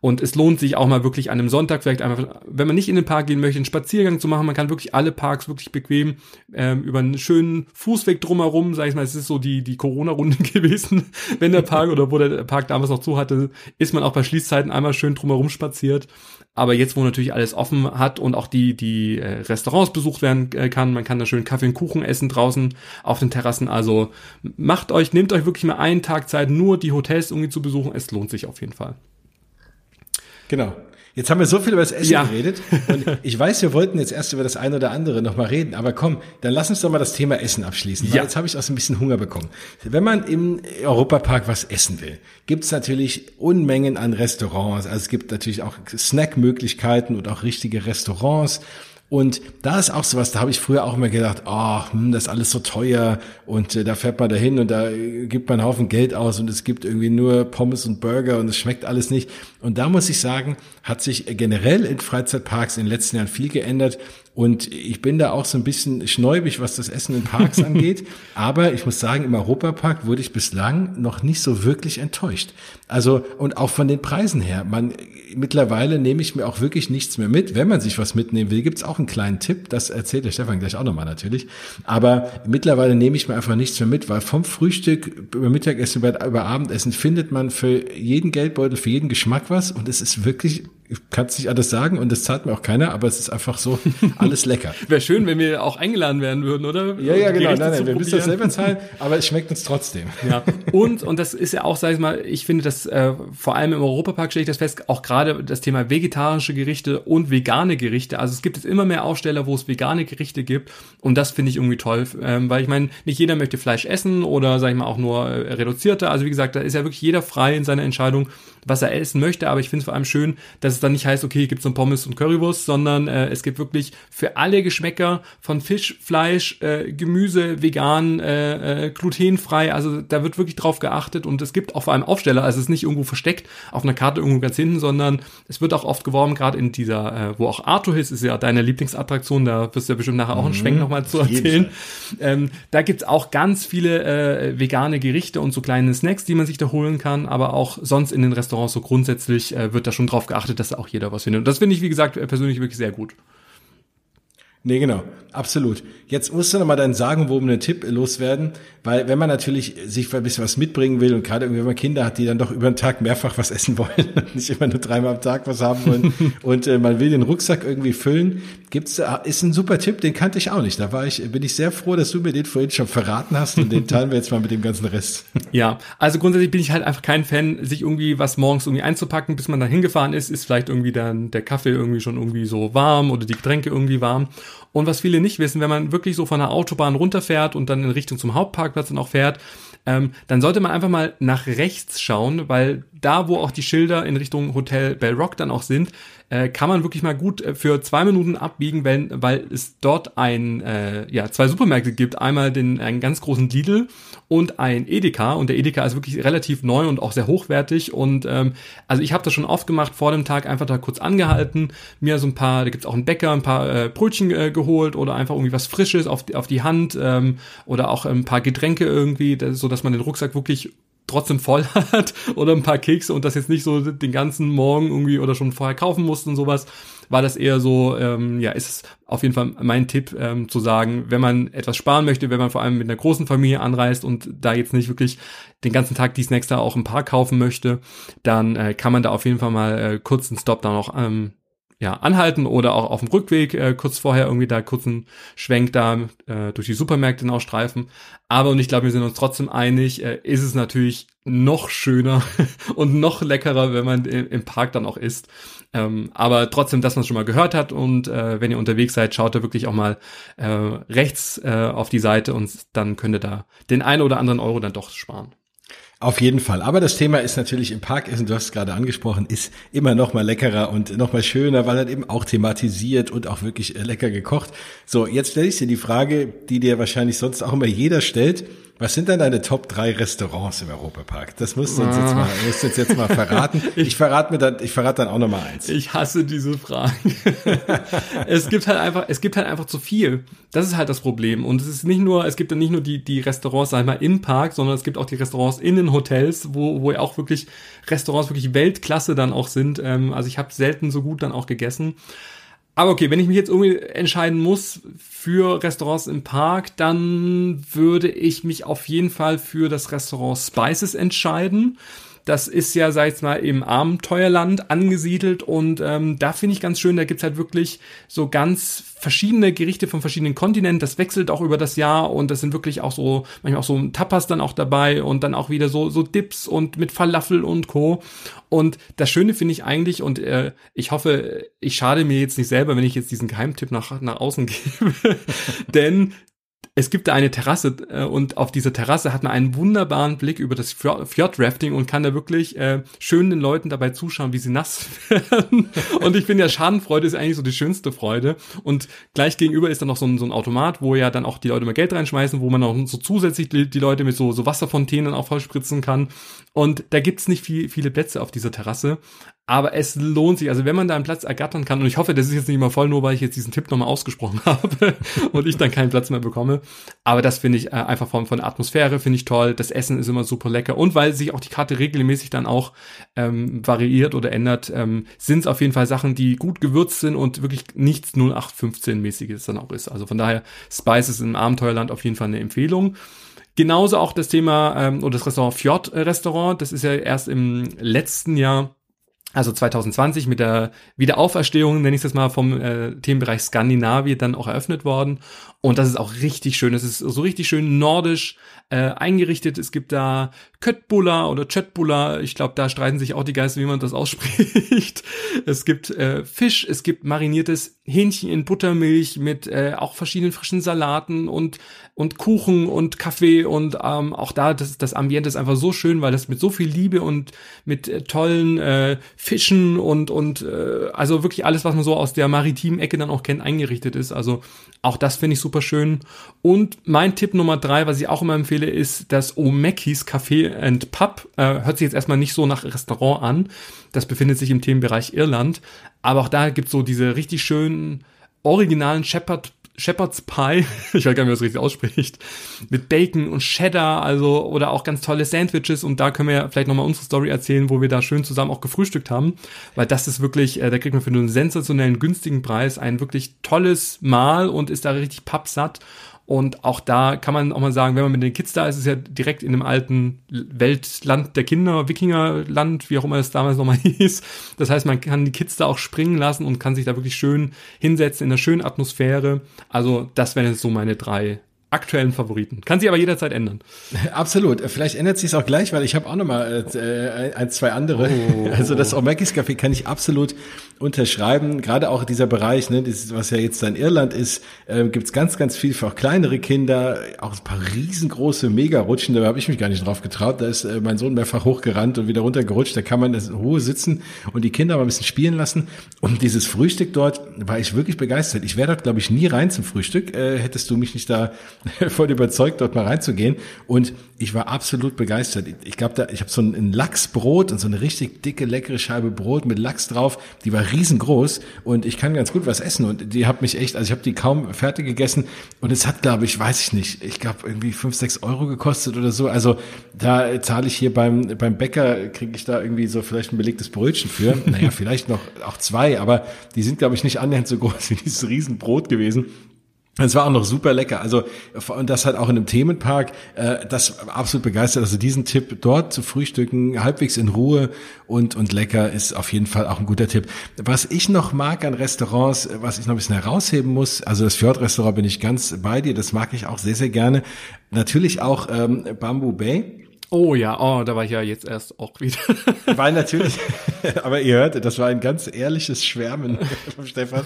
Und es lohnt sich auch mal wirklich an einem Sonntag vielleicht einfach, wenn man nicht in den Park gehen möchte, einen Spaziergang zu machen. Man kann wirklich alle Parks wirklich bequem ähm, über einen schönen Fußweg drumherum, sag ich mal, es ist so die, die Corona-Runde gewesen, wenn der Park oder wo der Park damals noch zu hatte, ist man auch bei Schließzeiten einmal schön drumherum spaziert. Aber jetzt, wo natürlich alles offen hat und auch die, die äh, Restaurants besucht werden äh, kann, man kann da schön Kaffee und Kuchen essen draußen auf den Terrassen. Also macht euch, nehmt euch wirklich mal einen Tag Zeit, nur die Hotels irgendwie zu besuchen. Es lohnt sich auf jeden Fall. Genau. Jetzt haben wir so viel über das Essen ja. geredet und ich weiß, wir wollten jetzt erst über das eine oder andere nochmal reden, aber komm, dann lass uns doch mal das Thema Essen abschließen, ja. jetzt habe ich auch so ein bisschen Hunger bekommen. Wenn man im Europapark was essen will, gibt es natürlich Unmengen an Restaurants, also es gibt natürlich auch Snackmöglichkeiten und auch richtige Restaurants und da ist auch sowas, da habe ich früher auch immer gedacht, oh, hm, das ist alles so teuer und äh, da fährt man dahin und da äh, gibt man einen Haufen Geld aus und es gibt irgendwie nur Pommes und Burger und es schmeckt alles nicht. Und da muss ich sagen, hat sich generell in Freizeitparks in den letzten Jahren viel geändert. Und ich bin da auch so ein bisschen schneubig, was das Essen in Parks angeht. Aber ich muss sagen, im Europapark wurde ich bislang noch nicht so wirklich enttäuscht. Also, und auch von den Preisen her. Man, mittlerweile nehme ich mir auch wirklich nichts mehr mit. Wenn man sich was mitnehmen will, gibt's auch einen kleinen Tipp. Das erzählt der Stefan gleich auch nochmal natürlich. Aber mittlerweile nehme ich mir einfach nichts mehr mit, weil vom Frühstück über Mittagessen, über, über Abendessen findet man für jeden Geldbeutel, für jeden Geschmack was. Und es ist wirklich ich kann es nicht alles sagen und das zahlt mir auch keiner, aber es ist einfach so alles lecker. Wäre schön, wenn wir auch eingeladen werden würden, oder? Ja, ja, genau. Nein, nein, wir müssen das selber zahlen, aber es schmeckt uns trotzdem. Ja. Und, und das ist ja auch, sag ich mal, ich finde das, äh, vor allem im Europapark stelle ich das fest, auch gerade das Thema vegetarische Gerichte und vegane Gerichte. Also es gibt jetzt immer mehr Aufsteller, wo es vegane Gerichte gibt und das finde ich irgendwie toll, ähm, weil ich meine, nicht jeder möchte Fleisch essen oder, sag ich mal, auch nur äh, reduzierte. Also wie gesagt, da ist ja wirklich jeder frei in seiner Entscheidung, was er essen möchte, aber ich finde es vor allem schön, dass es dann nicht heißt, okay, gibt's so Pommes und Currywurst, sondern äh, es gibt wirklich für alle Geschmäcker von Fisch, Fleisch, äh, Gemüse, vegan, äh, äh, glutenfrei, also da wird wirklich drauf geachtet und es gibt auch vor allem Aufsteller, also es ist nicht irgendwo versteckt auf einer Karte irgendwo ganz hinten, sondern es wird auch oft geworben, gerade in dieser, äh, wo auch Arthur ist, ist ja deine Lieblingsattraktion, da wirst du ja bestimmt nachher auch einen Schwenk mhm, nochmal zu erzählen. Ähm, da gibt's auch ganz viele äh, vegane Gerichte und so kleine Snacks, die man sich da holen kann, aber auch sonst in den Restaurants Restaurants so grundsätzlich äh, wird da schon drauf geachtet, dass da auch jeder was findet. Und das finde ich, wie gesagt, persönlich wirklich sehr gut. Nee, genau, absolut. Jetzt musst du nochmal deinen sagenwobenen Tipp loswerden, weil wenn man natürlich sich ein bisschen was mitbringen will und gerade wenn man Kinder hat, die dann doch über den Tag mehrfach was essen wollen und nicht immer nur dreimal am Tag was haben wollen und äh, man will den Rucksack irgendwie füllen, gibt's ist ein super Tipp, den kannte ich auch nicht. Da war ich, bin ich sehr froh, dass du mir den vorhin schon verraten hast und den teilen wir jetzt mal mit dem ganzen Rest. Ja, also grundsätzlich bin ich halt einfach kein Fan, sich irgendwie was morgens irgendwie einzupacken, bis man da hingefahren ist, ist vielleicht irgendwie dann der Kaffee irgendwie schon irgendwie so warm oder die Getränke irgendwie warm. Und was viele nicht wissen, wenn man wirklich so von der Autobahn runterfährt und dann in Richtung zum Hauptparkplatz dann auch fährt, ähm, dann sollte man einfach mal nach rechts schauen, weil da, wo auch die Schilder in Richtung Hotel Bell Rock dann auch sind, äh, kann man wirklich mal gut äh, für zwei Minuten abbiegen, wenn, weil es dort ein, äh, ja, zwei Supermärkte gibt. Einmal den, einen ganz großen Lidl und ein Edeka. Und der Edeka ist wirklich relativ neu und auch sehr hochwertig. Und ähm, also ich habe das schon oft gemacht, vor dem Tag einfach da kurz angehalten, mir so ein paar, da gibt's auch einen Bäcker, ein paar äh, Brötchen äh, geholt oder einfach irgendwie was Frisches auf, auf die Hand ähm, oder auch ein paar Getränke irgendwie, so dass man den Rucksack wirklich trotzdem voll hat oder ein paar Kekse und das jetzt nicht so den ganzen Morgen irgendwie oder schon vorher kaufen musste und sowas, war das eher so, ähm, ja, ist es auf jeden Fall mein Tipp ähm, zu sagen, wenn man etwas sparen möchte, wenn man vor allem mit einer großen Familie anreist und da jetzt nicht wirklich den ganzen Tag die Snacks da auch im Park kaufen möchte, dann äh, kann man da auf jeden Fall mal äh, kurz einen Stop dann auch ähm, ja, anhalten oder auch auf dem Rückweg äh, kurz vorher irgendwie da kurzen Schwenk da äh, durch die Supermärkte noch streifen. Aber und ich glaube, wir sind uns trotzdem einig, äh, ist es natürlich noch schöner und noch leckerer, wenn man im Park dann auch isst. Ähm, aber trotzdem, dass man es schon mal gehört hat und äh, wenn ihr unterwegs seid, schaut da wirklich auch mal äh, rechts äh, auf die Seite und dann könnt ihr da den einen oder anderen Euro dann doch sparen. Auf jeden Fall. Aber das Thema ist natürlich im Parkessen, du hast es gerade angesprochen, ist immer noch mal leckerer und noch mal schöner, weil er eben auch thematisiert und auch wirklich äh, lecker gekocht. So, jetzt stelle ich dir die Frage, die dir wahrscheinlich sonst auch immer jeder stellt. Was sind denn deine Top 3 Restaurants im Europapark? Das musst du uns jetzt mal, musst du uns jetzt mal verraten. Ich verrate mir dann, ich verrate dann auch noch mal eins. Ich hasse diese Fragen. es gibt halt einfach, es gibt halt einfach zu viel. Das ist halt das Problem. Und es ist nicht nur, es gibt dann nicht nur die, die Restaurants, sag ich mal, im Park, sondern es gibt auch die Restaurants in den Hotels, wo, wo ja auch wirklich Restaurants wirklich Weltklasse dann auch sind. Ähm, also ich habe selten so gut dann auch gegessen. Aber okay, wenn ich mich jetzt irgendwie entscheiden muss für Restaurants im Park, dann würde ich mich auf jeden Fall für das Restaurant Spices entscheiden. Das ist ja, sag ich mal, im Abenteuerland angesiedelt und ähm, da finde ich ganz schön, da gibt's halt wirklich so ganz verschiedene Gerichte von verschiedenen Kontinenten. Das wechselt auch über das Jahr und das sind wirklich auch so, manchmal auch so Tapas dann auch dabei und dann auch wieder so, so Dips und mit Falafel und Co. Und das Schöne finde ich eigentlich und äh, ich hoffe, ich schade mir jetzt nicht selber, wenn ich jetzt diesen Geheimtipp nach, nach außen gebe, denn es gibt da eine Terrasse äh, und auf dieser Terrasse hat man einen wunderbaren Blick über das Fjordrafting und kann da wirklich äh, schön den Leuten dabei zuschauen, wie sie nass werden. und ich finde ja, Schadenfreude ist eigentlich so die schönste Freude. Und gleich gegenüber ist dann noch so ein, so ein Automat, wo ja dann auch die Leute mal Geld reinschmeißen, wo man auch so zusätzlich die, die Leute mit so, so Wasserfontänen auch vollspritzen kann. Und da gibt's nicht viel, viele Plätze auf dieser Terrasse. Aber es lohnt sich. Also wenn man da einen Platz ergattern kann, und ich hoffe, das ist jetzt nicht mal voll, nur weil ich jetzt diesen Tipp nochmal ausgesprochen habe und ich dann keinen Platz mehr bekomme. Aber das finde ich äh, einfach von, von Atmosphäre finde ich toll. Das Essen ist immer super lecker. Und weil sich auch die Karte regelmäßig dann auch ähm, variiert oder ändert, ähm, sind es auf jeden Fall Sachen, die gut gewürzt sind und wirklich nichts 0815-mäßiges dann auch ist. Also von daher, Spices im Abenteuerland auf jeden Fall eine Empfehlung. Genauso auch das Thema ähm, oder das Restaurant Fjord Restaurant. Das ist ja erst im letzten Jahr also 2020 mit der Wiederauferstehung, nenne ich es mal, vom äh, Themenbereich Skandinavien dann auch eröffnet worden. Und das ist auch richtig schön. Es ist so richtig schön nordisch äh, eingerichtet. Es gibt da Köttbullar oder Chöttbullar. Ich glaube, da streiten sich auch die Geister, wie man das ausspricht. es gibt äh, Fisch, es gibt mariniertes Hähnchen in Buttermilch mit äh, auch verschiedenen frischen Salaten und und Kuchen und Kaffee und ähm, auch da das das Ambiente ist einfach so schön, weil das mit so viel Liebe und mit äh, tollen äh, Fischen und und äh, also wirklich alles, was man so aus der maritimen Ecke dann auch kennt, eingerichtet ist. Also auch das finde ich super schön. Und mein Tipp Nummer drei, was ich auch immer empfehle, ist das O'Mackey's Café and Pub. Äh, hört sich jetzt erstmal nicht so nach Restaurant an. Das befindet sich im Themenbereich Irland. Aber auch da gibt's so diese richtig schönen originalen Shepherd Shepherd's Pie, ich weiß gar nicht, wie man das richtig ausspricht, mit Bacon und Cheddar, also oder auch ganz tolle Sandwiches. Und da können wir vielleicht nochmal unsere Story erzählen, wo wir da schön zusammen auch gefrühstückt haben, weil das ist wirklich, äh, da kriegt man für einen sensationellen günstigen Preis ein wirklich tolles Mahl und ist da richtig pappsatt und auch da kann man auch mal sagen, wenn man mit den Kids da ist, ist ja direkt in dem alten Weltland der Kinder, Wikingerland, wie auch immer es damals nochmal hieß. Das heißt, man kann die Kids da auch springen lassen und kann sich da wirklich schön hinsetzen in einer schönen Atmosphäre. Also das wären jetzt so meine drei aktuellen Favoriten. Kann sich aber jederzeit ändern. Absolut. Vielleicht ändert sich es auch gleich, weil ich habe auch noch mal äh, ein, zwei andere. Oh. Also das O'Mackey's Café kann ich absolut unterschreiben. Gerade auch dieser Bereich, ne, das, was ja jetzt in Irland ist, äh, gibt es ganz, ganz viel für auch kleinere Kinder, auch ein paar riesengroße Mega-Rutschen. Da habe ich mich gar nicht drauf getraut. Da ist äh, mein Sohn mehrfach hochgerannt und wieder runtergerutscht. Da kann man das hohe sitzen und die Kinder mal ein bisschen spielen lassen. Und dieses Frühstück dort war ich wirklich begeistert. Ich wäre dort, glaube ich, nie rein zum Frühstück, äh, hättest du mich nicht da voll überzeugt, dort mal reinzugehen. Und ich war absolut begeistert. Ich glaube, da, ich habe so ein, ein Lachsbrot und so eine richtig dicke, leckere Scheibe Brot mit Lachs drauf. Die war riesengroß und ich kann ganz gut was essen. Und die hat mich echt, also ich habe die kaum fertig gegessen. Und es hat, glaube ich, weiß ich nicht, ich glaube irgendwie fünf, sechs Euro gekostet oder so. Also da zahle ich hier beim, beim Bäcker, kriege ich da irgendwie so vielleicht ein belegtes Brötchen für. Naja, vielleicht noch auch zwei, aber die sind, glaube ich, nicht annähernd so groß wie dieses Riesenbrot gewesen. Es war auch noch super lecker. Also und das halt auch in einem Themenpark. Äh, das absolut begeistert. Also diesen Tipp dort zu frühstücken, halbwegs in Ruhe und und lecker ist auf jeden Fall auch ein guter Tipp. Was ich noch mag an Restaurants, was ich noch ein bisschen herausheben muss, also das Fjord-Restaurant bin ich ganz bei dir. Das mag ich auch sehr sehr gerne. Natürlich auch ähm, Bamboo Bay. Oh ja, oh, da war ich ja jetzt erst auch wieder. Weil natürlich, aber ihr hört, das war ein ganz ehrliches Schwärmen vom Stefan,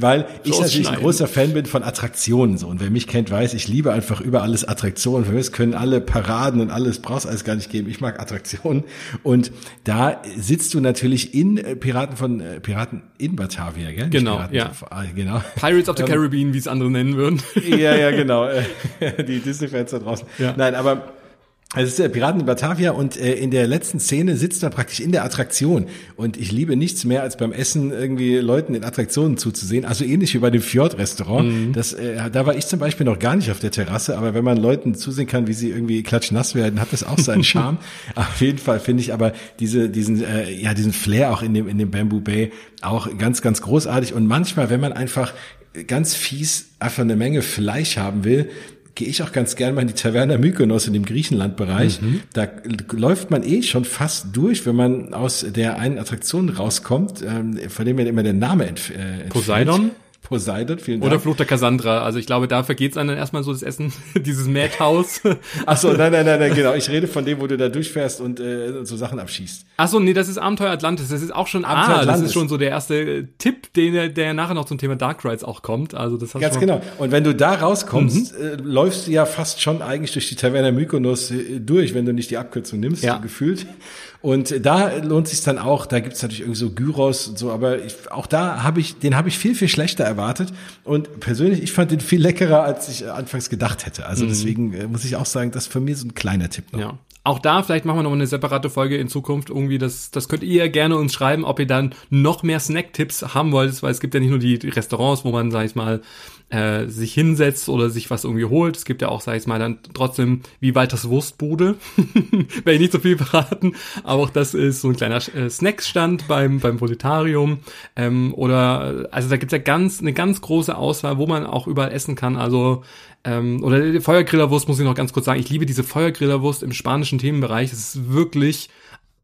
weil ich natürlich ein großer Fan bin von Attraktionen so und wer mich kennt, weiß, ich liebe einfach über alles Attraktionen. Für mich können alle Paraden und alles brauchst alles gar nicht geben. Ich mag Attraktionen und da sitzt du natürlich in äh, Piraten von äh, Piraten in Batavia, gell? Genau, Piraten, ja. Ah, genau. Pirates of the Caribbean, wie es andere nennen würden. ja, ja, genau. Die Disney-Fans da draußen. Ja. Nein, aber es ist der Piraten in Batavia und äh, in der letzten Szene sitzt man praktisch in der Attraktion. Und ich liebe nichts mehr, als beim Essen irgendwie Leuten in Attraktionen zuzusehen. Also ähnlich wie bei dem Fjord-Restaurant. Mhm. Das, äh, da war ich zum Beispiel noch gar nicht auf der Terrasse, aber wenn man Leuten zusehen kann, wie sie irgendwie klatschnass werden, hat das auch seinen Charme. auf jeden Fall finde ich aber diese, diesen, äh, ja, diesen Flair auch in dem, in dem Bamboo Bay auch ganz, ganz großartig. Und manchmal, wenn man einfach ganz fies einfach eine Menge Fleisch haben will, gehe ich auch ganz gerne mal in die Taverna Mykonos in dem Griechenlandbereich. Mhm. Da läuft man eh schon fast durch, wenn man aus der einen Attraktion rauskommt, ähm, von dem mir immer der Name entf äh, entfällt. Poseidon? Poseidon, vielen Dank. Oder Fluch der Cassandra. Also ich glaube, da vergeht's einem dann erstmal so das Essen, dieses Madhouse. Ach so, nein, nein, nein, nein, genau. Ich rede von dem, wo du da durchfährst und äh, so Sachen abschießt. Ach so, nee, das ist Abenteuer Atlantis. Das ist auch schon, Abenteuer ah, das Atlantis. ist schon so der erste äh, Tipp, den, der nachher noch zum Thema Dark Rides auch kommt. Also das hast Ganz du genau. Und wenn du da rauskommst, Mhm. äh, läufst du ja fast schon eigentlich durch die Taverna Mykonos äh, durch, wenn du nicht die Abkürzung nimmst, Ja. gefühlt. Und da lohnt sich dann auch, da gibt's natürlich irgendwie so Gyros und so, aber ich, auch da habe ich, den habe ich viel, viel schlechter erwartet. Und persönlich, ich fand den viel leckerer, als ich anfangs gedacht hätte. Also deswegen äh, muss ich auch sagen, das ist für mich so ein kleiner Tipp noch. Mhm. Ja. Auch da, vielleicht machen wir noch eine separate Folge in Zukunft irgendwie. Das, das könnt ihr gerne uns schreiben, ob ihr dann noch mehr Snack-Tipps haben wollt, weil es gibt ja nicht nur die, die Restaurants, wo man, sag ich mal, äh, sich hinsetzt oder sich was irgendwie holt. Es gibt ja auch, sag ich mal, dann trotzdem wie Walters Wurstbude. Werde ich nicht so viel verraten, aber auch das ist so ein kleiner äh, Snacksstand beim, beim Proletarium. Ähm, oder, also da gibt's ja ganz, eine ganz große Auswahl, wo man auch überall essen kann. Also ähm, oder Feuergrillerwurst muss ich noch ganz kurz sagen. Ich liebe diese Feuergrillerwurst im spanischen Themenbereich. Das ist wirklich,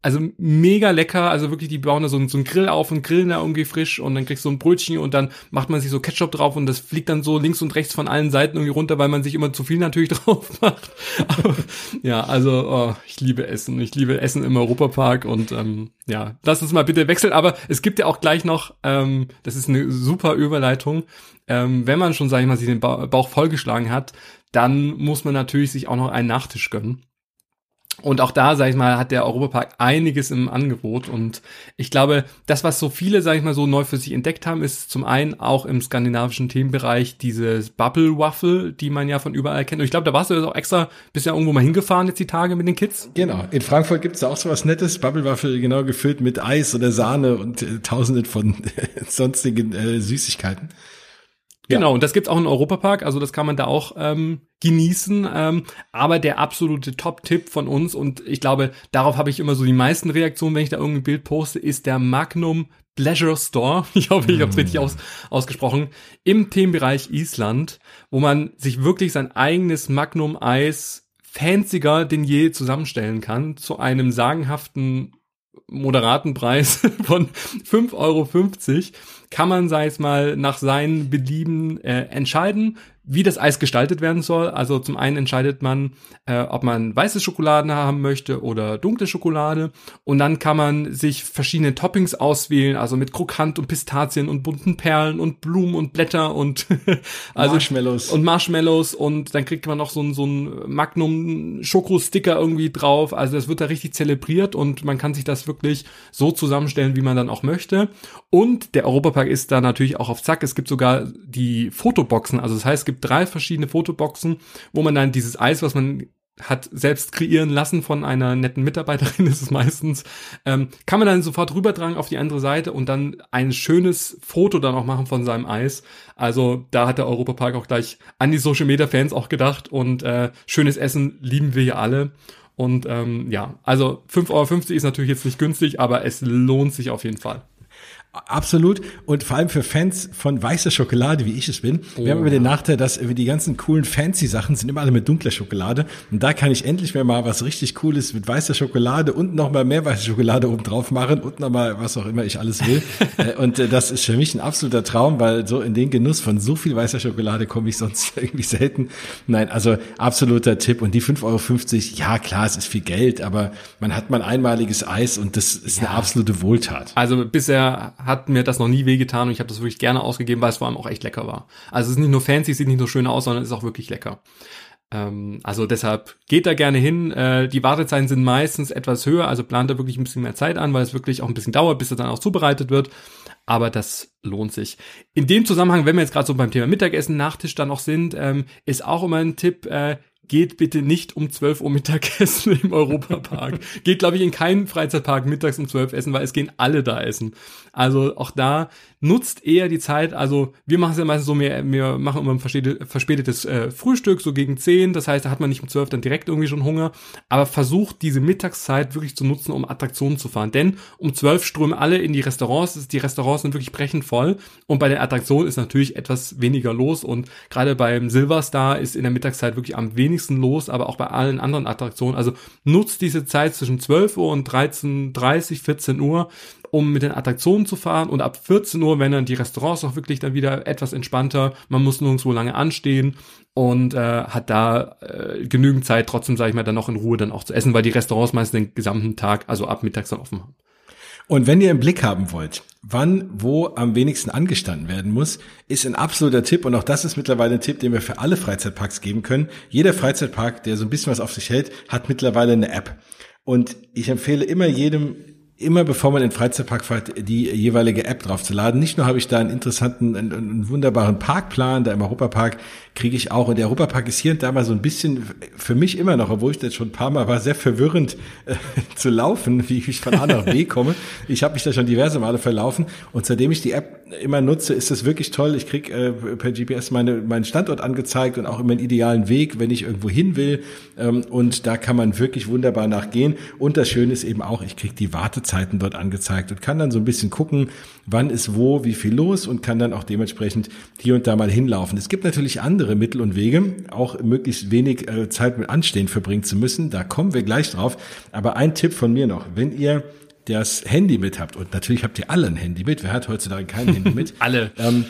also mega lecker. Also wirklich, die bauen da so, einen- so einen Grill auf und grillen da irgendwie frisch und dann kriegst du so ein Brötchen und dann macht man sich so Ketchup drauf und das fliegt dann so links und rechts von allen Seiten irgendwie runter, weil man sich immer zu viel natürlich drauf macht. Aber, ja, also oh, ich liebe Essen. Ich liebe Essen im Europapark und ähm, ja, lass uns mal bitte wechseln. Aber es gibt ja auch gleich noch, ähm, das ist eine super Überleitung, ähm, wenn man schon, sag ich mal, sich den ba Bauch vollgeschlagen hat, dann muss man natürlich sich auch noch einen Nachtisch gönnen. Und auch da, sag ich mal, hat der Europapark einiges im Angebot. Und ich glaube, das, was so viele, sag ich mal, so neu für sich entdeckt haben, ist zum einen auch im skandinavischen Themenbereich dieses Bubble Waffle, die man ja von überall kennt. Und ich glaube, da warst du jetzt auch extra, bist ja irgendwo mal hingefahren jetzt die Tage mit den Kids. Genau. In Frankfurt gibt's auch so was Nettes, Bubblewaffel, genau gefüllt mit Eis oder Sahne und äh, tausenden von sonstigen äh, Süßigkeiten. Ja. Genau, und das gibt's auch im Europapark, also das kann man da auch ähm, genießen. Ähm, aber der absolute Top-Tipp von uns, und ich glaube, darauf habe ich immer so die meisten Reaktionen, wenn ich da irgendein Bild poste, ist der Magnum Pleasure Store. Ich hoffe, ich habe es richtig aus, ausgesprochen. Im Themenbereich Island, wo man sich wirklich sein eigenes Magnum-Eis fancier denn je zusammenstellen kann, zu einem sagenhaften moderaten Preis von 5,50 Euro kann man, sei es mal, nach seinen Belieben äh, entscheiden, wie das Eis gestaltet werden soll. Also zum einen entscheidet man, äh, ob man weiße Schokolade haben möchte oder dunkle Schokolade. Und dann kann man sich verschiedene Toppings auswählen, also mit Krokant und Pistazien und bunten Perlen und Blumen und Blätter und also Marshmallows. und Marshmallows und dann kriegt man noch so so ein Magnum Schokosticker irgendwie drauf. Also das wird da richtig zelebriert und man kann sich das wirklich so zusammenstellen, wie man dann auch möchte. Und der Europapark ist da natürlich auch auf Zack. Es gibt sogar die Fotoboxen. Also das heißt, es gibt drei verschiedene Fotoboxen, wo man dann dieses Eis, was man hat selbst kreieren lassen von einer netten Mitarbeiterin ist es meistens, ähm, kann man dann sofort rübertragen auf die andere Seite und dann ein schönes Foto dann auch machen von seinem Eis. Also da hat der Europapark auch gleich an die Social Media Fans auch gedacht und äh, schönes Essen lieben wir hier alle. Und ähm, ja, also 5,50 Euro ist natürlich jetzt nicht günstig, aber es lohnt sich auf jeden Fall. Absolut. Und vor allem für Fans von weißer Schokolade, wie ich es bin. Oh, wir haben immer den Nachteil, dass die ganzen coolen Fancy-Sachen sind immer alle mit dunkler Schokolade. Und da kann ich endlich mehr mal was richtig Cooles mit weißer Schokolade und nochmal mehr weiße Schokolade oben drauf machen und nochmal was auch immer ich alles will. Äh, und äh, das ist für mich ein absoluter Traum, weil so in den Genuss von so viel weißer Schokolade komme ich sonst irgendwie selten. Nein, also absoluter Tipp. Und die 5,50 Euro, ja klar, es ist viel Geld, aber man hat mal einmaliges Eis und das ist ja. eine absolute Wohltat. Also bisher hat mir das noch nie wehgetan und ich habe das wirklich gerne ausgegeben, weil es vor allem auch echt lecker war. Also es ist nicht nur fancy, es sieht nicht nur schön aus, sondern es ist auch wirklich lecker. Ähm, also deshalb geht da gerne hin. Äh, die Wartezeiten sind meistens etwas höher, also plant da wirklich ein bisschen mehr Zeit an, weil es wirklich auch ein bisschen dauert, bis es dann auch zubereitet wird. Aber das lohnt sich. In dem Zusammenhang, wenn wir jetzt gerade so beim Thema Mittagessen, Nachtisch dann noch sind, ähm, ist auch immer ein Tipp, äh, geht bitte nicht um 12 Uhr Mittagessen im Europapark. geht, glaube ich, in keinen Freizeitpark mittags um 12 essen, weil es gehen alle da essen. Also auch da nutzt eher die Zeit, also wir machen es ja meistens so, wir, wir machen immer ein verspätetes äh, Frühstück, so gegen 10, das heißt, da hat man nicht um 12 dann direkt irgendwie schon Hunger, aber versucht diese Mittagszeit wirklich zu nutzen, um Attraktionen zu fahren, denn um 12 strömen alle in die Restaurants, die Restaurants sind wirklich brechend voll. Und bei der Attraktion ist natürlich etwas weniger los. Und gerade beim Silverstar ist in der Mittagszeit wirklich am wenigsten los, aber auch bei allen anderen Attraktionen, also nutzt diese Zeit zwischen 12 Uhr und 13.30, 14 Uhr, um mit den Attraktionen zu fahren und ab 14 Uhr, wenn dann die Restaurants auch wirklich dann wieder etwas entspannter, man muss nirgendwo lange anstehen und äh, hat da äh, genügend Zeit, trotzdem, sage ich mal, dann noch in Ruhe dann auch zu essen, weil die Restaurants meistens den gesamten Tag, also ab mittags dann offen haben. Und wenn ihr im Blick haben wollt, wann wo am wenigsten angestanden werden muss, ist ein absoluter Tipp und auch das ist mittlerweile ein Tipp, den wir für alle Freizeitparks geben können. Jeder Freizeitpark, der so ein bisschen was auf sich hält, hat mittlerweile eine App. Und ich empfehle immer jedem, immer bevor man in den Freizeitpark fährt, die jeweilige App draufzuladen. Nicht nur habe ich da einen interessanten, einen, einen wunderbaren Parkplan, da im Europapark kriege ich auch. Und der Europapark ist hier und da mal so ein bisschen für mich immer noch, obwohl ich das schon ein paar Mal war, sehr verwirrend äh, zu laufen, wie ich von A nach B komme. Ich habe mich da schon diverse Male verlaufen. Und seitdem ich die App immer nutze, ist das wirklich toll. Ich krieg äh, per GPS meine, meinen Standort angezeigt und auch immer einen idealen Weg, wenn ich irgendwo hin will. Ähm, und da kann man wirklich wunderbar nachgehen. Und das Schöne ist eben auch, ich krieg die Wartezeiten dort angezeigt und kann dann so ein bisschen gucken, wann ist wo, wie viel los und kann dann auch dementsprechend hier und da mal hinlaufen. Es gibt natürlich andere Mittel und Wege, auch möglichst wenig äh, Zeit mit Anstehen verbringen zu müssen. Da kommen wir gleich drauf. Aber ein Tipp von mir noch, wenn ihr das Handy mit habt, und natürlich habt ihr alle ein Handy mit, wer hat heutzutage kein Handy mit? alle. Ähm,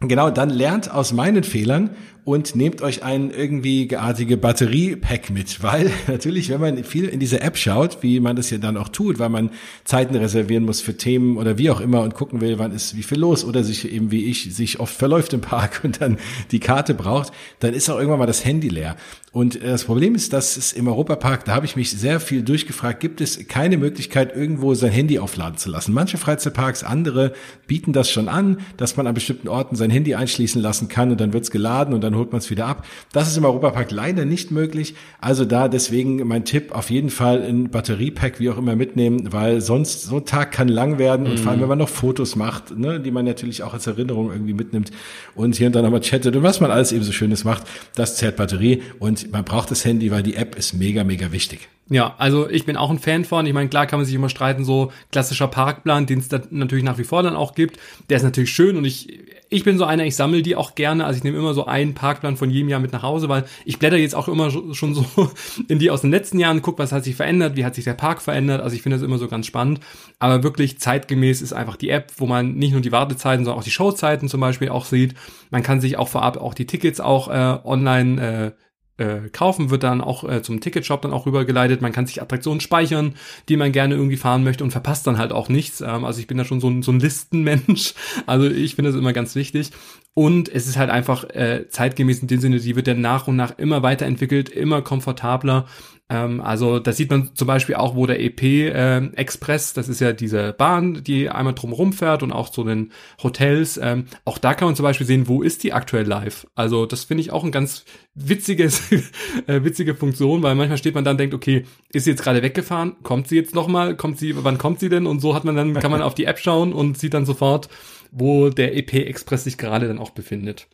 Genau, dann lernt aus meinen Fehlern und nehmt euch ein irgendwie geartige Batteriepack mit, weil natürlich, wenn man viel in diese App schaut, wie man das ja dann auch tut, weil man Zeiten reservieren muss für Themen oder wie auch immer und gucken will, wann ist wie viel los oder sich eben wie ich sich oft verläuft im Park und dann die Karte braucht, dann ist auch irgendwann mal das Handy leer. Und äh, das Problem ist, dass es im Europapark, da habe ich mich sehr viel durchgefragt, gibt es keine Möglichkeit, irgendwo sein Handy aufladen zu lassen. Manche Freizeitparks, andere bieten das schon an, dass man an bestimmten Orten sein Handy einschließen lassen kann und dann wird's geladen und dann holt man es wieder ab. Das ist im Europapark leider nicht möglich. Also da deswegen mein Tipp, auf jeden Fall ein Batteriepack, wie auch immer, mitnehmen, weil sonst so ein Tag kann lang werden und mhm. vor allem, wenn man noch Fotos macht, ne, die man natürlich auch als Erinnerung irgendwie mitnimmt und hier und da nochmal chattet und was man alles eben so Schönes macht, das zerrt Batterie und man braucht das Handy, weil die App ist mega, mega wichtig. Ja, also ich bin auch ein Fan von. Ich meine, klar kann man sich immer streiten, so klassischer Parkplan, den es da natürlich nach wie vor dann auch gibt. Der ist natürlich schön und ich, ich bin so einer, ich sammle die auch gerne. Also ich nehme immer so einen Parkplan von jedem Jahr mit nach Hause, weil ich blätter jetzt auch immer schon so in die aus den letzten Jahren, guck, was hat sich verändert, wie hat sich der Park verändert. Also ich finde das immer so ganz spannend. Aber wirklich zeitgemäß ist einfach die App, wo man nicht nur die Wartezeiten, sondern auch die Showzeiten zum Beispiel auch sieht. Man kann sich auch vorab auch die Tickets auch äh, online äh, äh, kaufen, wird dann auch äh, zum Ticketshop dann auch rübergeleitet. Man kann sich Attraktionen speichern, die man gerne irgendwie fahren möchte und verpasst dann halt auch nichts. Ähm, also ich bin da schon so ein, so ein Listenmensch. Also ich finde das immer ganz wichtig. Und es ist halt einfach äh, zeitgemäß in dem Sinne, die wird dann nach und nach immer weiterentwickelt, immer komfortabler. Ähm, also da sieht man zum Beispiel auch, wo der EP äh, Express, das ist ja diese Bahn, die einmal drumherum fährt und auch zu den Hotels, ähm, auch da kann man zum Beispiel sehen, wo ist die aktuell live. Also das finde ich auch ein ganz witziges, äh, witzige Funktion, weil manchmal steht man dann denkt, okay, ist sie jetzt gerade weggefahren? Kommt sie jetzt nochmal? Kommt sie, wann kommt sie denn? Und so hat man dann, kann man auf die App schauen und sieht dann sofort, wo der EP Express sich gerade dann auch befindet.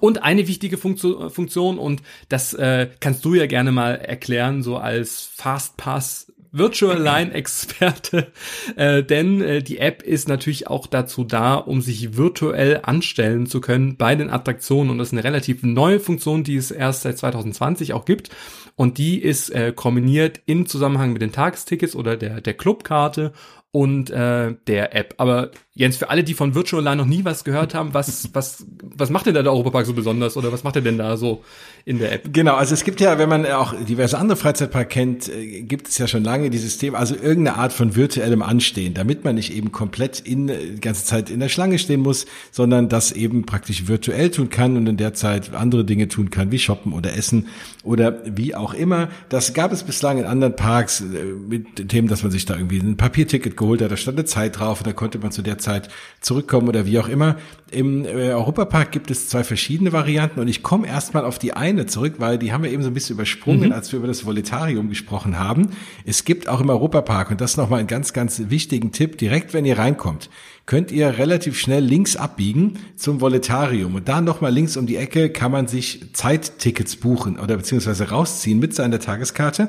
Und eine wichtige Funktion, und das äh, kannst du ja gerne mal erklären, so als Fastpass Virtual Line Experte, äh, denn äh, die App ist natürlich auch dazu da, um sich virtuell anstellen zu können bei den Attraktionen. Und das ist eine relativ neue Funktion, die es erst seit 2020 auch gibt. Und die ist äh, kombiniert im Zusammenhang mit den Tagestickets oder der der Clubkarte und äh, der App. Aber Jens, für alle, die von Virtual Line noch nie was gehört haben, was, was, was macht denn da der Europapark so besonders oder was macht er denn da so in der App? Genau, also es gibt ja, wenn man auch diverse andere Freizeitpark kennt, äh, gibt es ja schon lange dieses Thema, also irgendeine Art von virtuellem Anstehen, damit man nicht eben komplett in äh, die ganze Zeit in der Schlange stehen muss, sondern das eben praktisch virtuell tun kann und in der Zeit andere Dinge tun kann, wie shoppen oder essen oder wie auch immer. Das gab es bislang in anderen Parks äh, mit dem, dass man sich da irgendwie ein Papierticket geholt hat, da stand eine Zeit drauf und da konnte man zu der Zeit zurückkommen oder wie auch immer. Im äh, Europapark gibt es zwei verschiedene Varianten und ich komme erstmal auf die eine zurück, weil die haben wir eben so ein bisschen übersprungen, mhm. als wir über das Voletarium gesprochen haben. Es gibt auch im Europapark, und das ist nochmal ein ganz, ganz wichtigen Tipp, direkt wenn ihr reinkommt, könnt ihr relativ schnell links abbiegen zum Voletarium und dann nochmal links um die Ecke kann man sich Zeittickets buchen oder beziehungsweise rausziehen mit seiner Tageskarte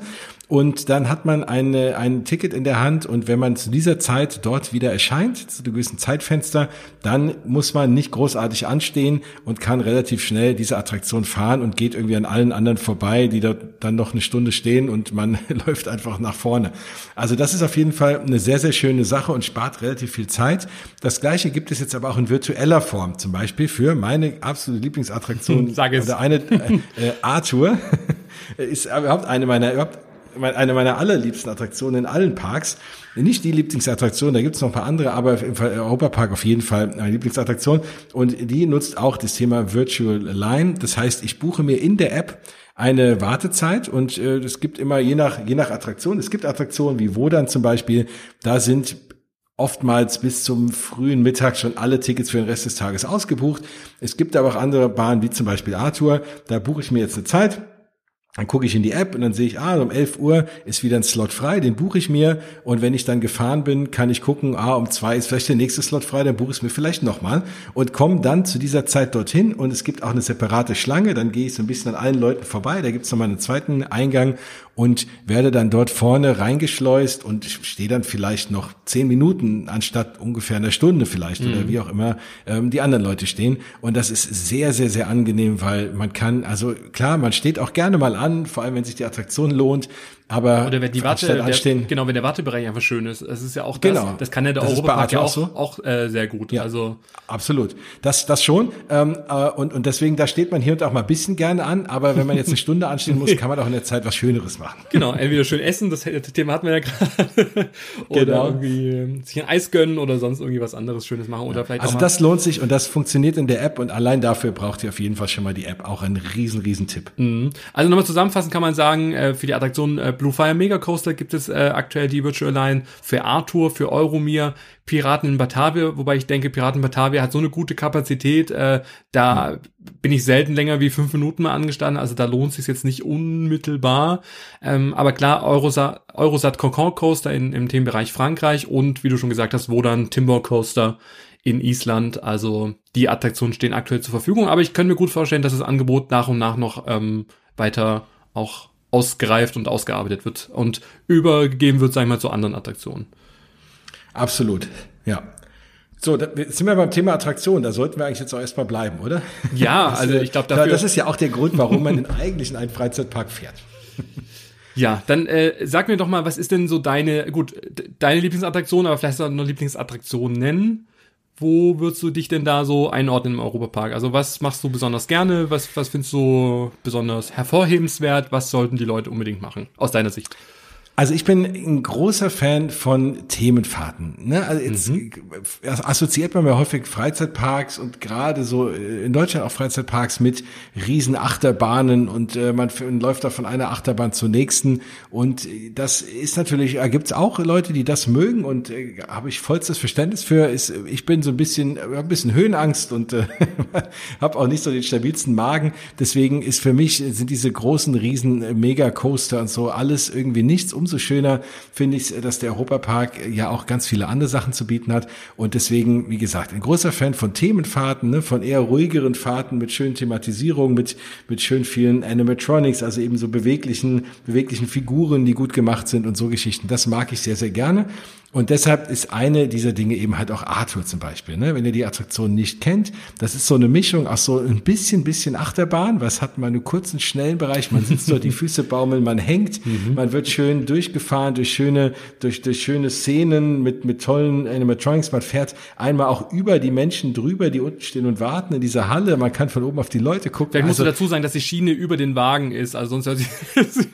und dann hat man eine, ein Ticket in der Hand und wenn man zu dieser Zeit dort wieder erscheint, zu einem gewissen Zeitfenster, dann muss man nicht großartig anstehen und kann relativ schnell diese Attraktion fahren und geht irgendwie an allen anderen vorbei, die dort dann noch eine Stunde stehen und man läuft einfach nach vorne. Also das ist auf jeden Fall eine sehr, sehr schöne Sache und spart relativ viel Zeit. Das gleiche gibt es jetzt aber auch in virtueller Form, zum Beispiel für meine absolute Lieblingsattraktion Sag es. oder eine äh, äh, Arthur ist überhaupt eine meiner überhaupt eine meiner allerliebsten Attraktionen in allen Parks. Nicht die Lieblingsattraktion, da gibt es noch ein paar andere, aber im Europapark auf jeden Fall eine Lieblingsattraktion. Und die nutzt auch das Thema Virtual Line. Das heißt, ich buche mir in der App eine Wartezeit und äh, es gibt immer je nach je nach Attraktion. Es gibt Attraktionen wie Wodan zum Beispiel, da sind oftmals bis zum frühen Mittag schon alle Tickets für den Rest des Tages ausgebucht. Es gibt aber auch andere Bahnen wie zum Beispiel Arthur. Da buche ich mir jetzt eine Zeit dann gucke ich in die App und dann sehe ich, ah, um 11 Uhr ist wieder ein Slot frei, den buche ich mir. Und wenn ich dann gefahren bin, kann ich gucken, ah, um zwei ist vielleicht der nächste Slot frei, dann buche ich es mir vielleicht nochmal. Und komme dann zu dieser Zeit dorthin und es gibt auch eine separate Schlange. Dann gehe ich so ein bisschen an allen Leuten vorbei. Da gibt es nochmal einen zweiten Eingang und werde dann dort vorne reingeschleust und stehe dann vielleicht noch zehn Minuten anstatt ungefähr einer Stunde vielleicht mhm. oder wie auch immer ähm, die anderen Leute stehen. Und das ist sehr, sehr, sehr angenehm, weil man kann, also klar, man steht auch gerne mal an, vor allem wenn sich die Attraktion lohnt. Aber oder wenn die Warte, der, genau, wenn der Wartebereich einfach schön ist. Das ist ja auch das, genau. das kann ja der Europapark ja auch, so. auch äh, sehr gut. Ja, also absolut. Das, das schon. Ähm, äh, und, und deswegen, da steht man hier und auch mal ein bisschen gerne an, aber wenn man jetzt eine Stunde anstehen muss, kann man auch in der Zeit was Schöneres machen. Genau, entweder schön essen, das, das Thema hatten wir ja gerade. oder genau. irgendwie ähm, sich ein Eis gönnen oder sonst irgendwie was anderes Schönes machen. Oder vielleicht also das lohnt sich und das funktioniert in der App und allein dafür braucht ihr auf jeden Fall schon mal die App. Auch ein riesen, riesen Tipp. Mhm. Also nochmal zusammenfassend kann man sagen, äh, für die Attraktion äh, Blue Fire Mega Coaster gibt es äh, aktuell die Virtual Line für Arthur, für Euromir, Piraten in Batavia, wobei ich denke, Piraten in Batavia hat so eine gute Kapazität, äh, da bin ich selten länger wie fünf Minuten mal angestanden, also da lohnt sich jetzt nicht unmittelbar. Ähm, aber klar, Eurosat, Eurosat Concon Coaster in, im Themenbereich Frankreich und wie du schon gesagt hast, wo dann Timber Coaster in Island. Also die Attraktionen stehen aktuell zur Verfügung, aber ich könnte mir gut vorstellen, dass das Angebot nach und nach noch ähm, weiter auch ausgereift und ausgearbeitet wird und übergegeben wird, sagen wir mal, zu anderen Attraktionen. Absolut, ja. So, da sind wir beim Thema Attraktion. Da sollten wir eigentlich jetzt auch erstmal bleiben, oder? Ja, das, also ich glaube dafür. Das ist ja auch der Grund, warum man in eigentlich in einen Freizeitpark fährt. Ja, dann äh, sag mir doch mal, was ist denn so deine, gut, deine Lieblingsattraktion, aber vielleicht auch noch Lieblingsattraktion nennen? Wo würdest du dich denn da so einordnen im Europapark? Also was machst du besonders gerne? Was, was findest du besonders hervorhebenswert? Was sollten die Leute unbedingt machen, aus deiner Sicht? Also ich bin ein großer Fan von Themenfahrten. Ne? Also jetzt mhm. assoziiert man ja häufig Freizeitparks und gerade so äh, in Deutschland auch Freizeitparks mit riesen Achterbahnen und äh, man läuft da von einer Achterbahn zur nächsten. Und das ist natürlich, da gibt's auch Leute, die das mögen und äh, habe ich vollstes Verständnis für. Ist, ich bin so ein bisschen, ein bisschen Höhenangst und äh, habe auch nicht so den stabilsten Magen. Deswegen ist für mich, sind diese großen, riesen Megacoaster und so alles irgendwie nichts umso schöner finde ich, dass der Europapark ja auch ganz viele andere Sachen zu bieten hat. Und deswegen, wie gesagt, ein großer Fan von Themenfahrten, ne, von eher ruhigeren Fahrten mit schönen Thematisierungen, mit, mit schön vielen Animatronics, also eben so beweglichen, beweglichen Figuren, die gut gemacht sind und so Geschichten. Das mag ich sehr, sehr gerne. Und deshalb ist eine dieser Dinge eben halt auch Arthur zum Beispiel. Ne? Wenn ihr die Attraktion nicht kennt, das ist so eine Mischung aus so ein bisschen, bisschen Achterbahn. Was hat man einen kurzen, schnellen Bereich? Man sitzt dort, die Füße baumeln, man hängt, mhm. man wird schön durchgefahren durch schöne, durch, durch schöne Szenen mit, mit tollen Animatronics. Man fährt einmal auch über die Menschen drüber, die unten stehen und warten in dieser Halle. Man kann von oben auf die Leute gucken. Vielleicht musst also, du dazu sagen, dass die Schiene über den Wagen ist. Also sonst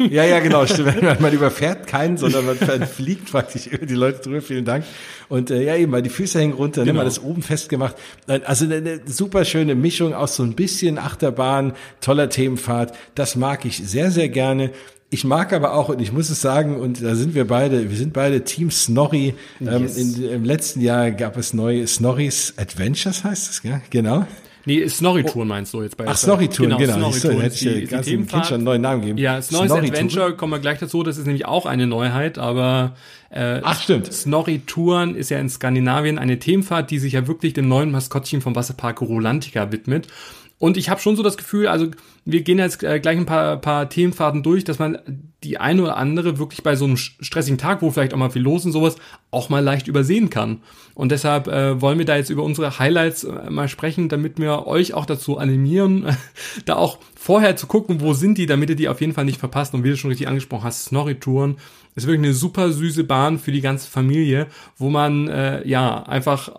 ja, ja, genau. Stimmt. Man überfährt keinen, sondern man fliegt praktisch über die Leute drüber, vielen Dank. Und äh, ja, eben, weil die Füße hängen runter, genau. ne, mal das oben festgemacht. Also eine, eine super schöne Mischung aus so ein bisschen Achterbahn, toller Themenfahrt. Das mag ich sehr, sehr gerne. Ich mag aber auch, und ich muss es sagen, und da sind wir beide, wir sind beide Team Snorri. Ähm, yes. Ähm, in, Im letzten Jahr gab es neue Snorris Adventures, heißt es, ja? Genau. Nee, Snorri-Touren meinst du jetzt bei Ach, Snorri-Touren, genau. genau. Snorri-Touren. Hätte ich die, ganz kind schon einen neuen Namen geben. Ja, Snorri's Adventure kommen wir gleich dazu, das ist nämlich auch eine Neuheit, aber äh, Ach, stimmt. Snorri-Touren ist ja in Skandinavien eine Themenfahrt, die sich ja wirklich dem neuen Maskottchen vom Wasserpark Rolantica widmet. Und ich habe schon so das Gefühl, also wir gehen jetzt äh, gleich ein paar, paar Themenfahrten durch, dass man die eine oder andere wirklich bei so einem stressigen Tag, wo vielleicht auch mal viel los und sowas, auch mal leicht übersehen kann. Und deshalb äh, wollen wir da jetzt über unsere Highlights äh, mal sprechen, damit wir euch auch dazu animieren, da auch vorher zu gucken, wo sind die, damit ihr die auf jeden Fall nicht verpasst. Und wie du schon richtig angesprochen hast, Snorri-Touren ist wirklich eine super süße Bahn für die ganze Familie, wo man äh, ja einfach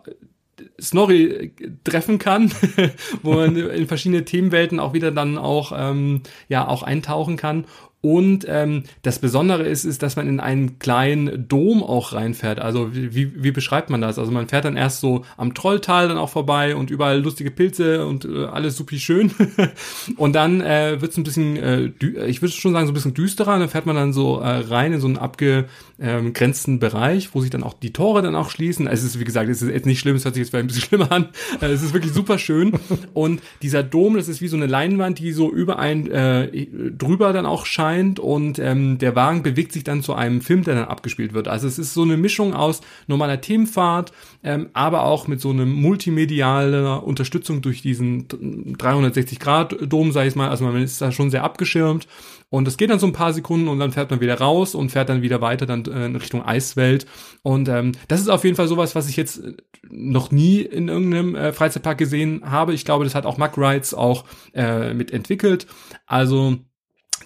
Snorri treffen kann, wo man in verschiedene Themenwelten auch wieder dann auch ähm, ja auch eintauchen kann und ähm, das Besondere ist, ist, dass man in einen kleinen Dom auch reinfährt. Also wie, wie beschreibt man das? Also man fährt dann erst so am Trolltal dann auch vorbei und überall lustige Pilze und äh, alles supi schön. und dann äh, wird es ein bisschen, äh, ich würde schon sagen, so ein bisschen düsterer. Dann fährt man dann so äh, rein in so einen abgegrenzten Bereich, wo sich dann auch die Tore dann auch schließen. Es ist, wie gesagt, es ist jetzt nicht schlimm, es hört sich jetzt ein bisschen schlimmer an. Äh, es ist wirklich super schön. Und dieser Dom, das ist wie so eine Leinwand, die so über einen äh, drüber dann auch scheint und ähm, der Wagen bewegt sich dann zu einem Film, der dann abgespielt wird. Also es ist so eine Mischung aus normaler Themenfahrt, ähm, aber auch mit so einer multimedialer Unterstützung durch diesen 360-Grad-Dom, sag ich mal. Also man ist da schon sehr abgeschirmt und es geht dann so ein paar Sekunden und dann fährt man wieder raus und fährt dann wieder weiter dann äh, in Richtung Eiswelt. Und ähm, das ist auf jeden Fall sowas, was ich jetzt noch nie in irgendeinem äh, Freizeitpark gesehen habe. Ich glaube, das hat auch Mack Rides auch äh, mitentwickelt. Also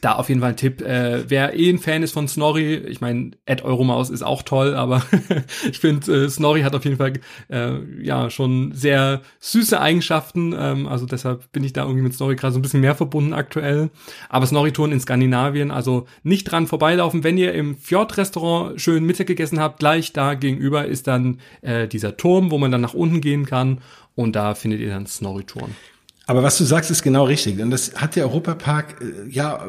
da auf jeden Fall ein Tipp. Äh, wer eh ein Fan ist von Snorri, ich meine, Ed Euromaus ist auch toll, aber ich finde, äh, Snorri hat auf jeden Fall äh, ja schon sehr süße Eigenschaften. Ähm, also deshalb bin ich da irgendwie mit Snorri gerade so ein bisschen mehr verbunden aktuell. Aber Snorri-Touren in Skandinavien, also nicht dran vorbeilaufen. Wenn ihr im Fjord-Restaurant schön Mittag gegessen habt, gleich da gegenüber ist dann äh, dieser Turm, wo man dann nach unten gehen kann. Und da findet ihr dann Snorri-Touren. Aber was du sagst, ist genau richtig. Und das hat der Europapark äh, ja